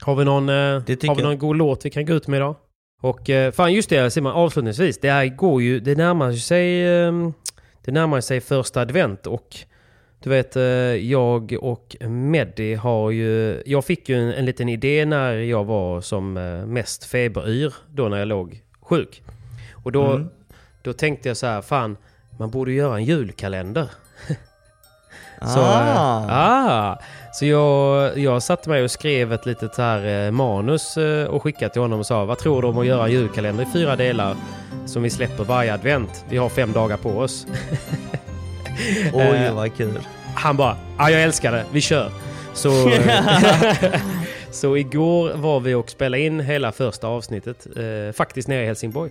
Har vi någon, eh, har vi någon jag. god låt vi kan gå ut med idag? Och eh, fan just det Simon, avslutningsvis. Det här går ju, det närmar sig, eh, det närmar sig första advent och du vet, eh, jag och Meddi har ju, jag fick ju en, en liten idé när jag var som mest feberyr då när jag låg sjuk. Och då, Mm. då tänkte jag så här, fan, man borde göra en julkalender. Så, Ah. eh, ah, så jag, jag satte mig och skrev ett litet här, eh, manus eh, och skickade till honom och sa vad tror du om att göra en julkalender i fyra delar som vi släpper varje advent? Vi har fem dagar på oss. Oj, Eh, vad kul. Han bara, ja jag älskar det, vi kör. Så, så igår var vi och spelade in hela första avsnittet, faktiskt nere i Helsingborg.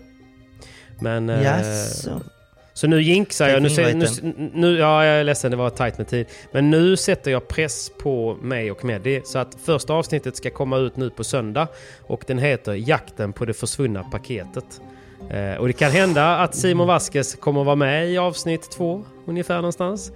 Men... Jaså? Så nu jinxar jag. Nu, ser, nu, nu, ja, jag är ledsen, det var tajt med tid. Men nu sätter jag press på mig och Meddi. Så att första avsnittet ska komma ut nu på söndag. Och den heter Jakten på det försvunna paketet. Eh, och det kan hända att Simon Vasquez kommer vara med i avsnitt två, ungefär någonstans.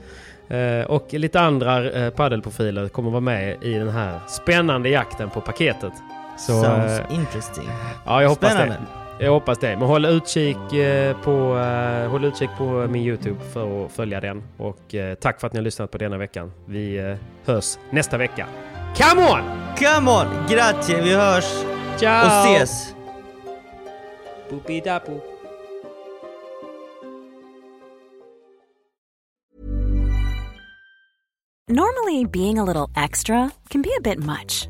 Eh, och lite andra eh, paddelprofiler kommer vara med i den här spännande jakten på paketet. Så, Sounds eh, interesting. Ja, jag hoppas Spännande. det. Jag hoppas det. Men håll utkik, eh, på, eh, håll utkik på min YouTube för att följa den. Och eh, tack för att ni har lyssnat på denna veckan. Vi hörs nästa vecka. Come on! Come on! Grazie, vi hörs Ciao! och ses! Boopy-dappoo. Normally, being a little extra can be a bit much,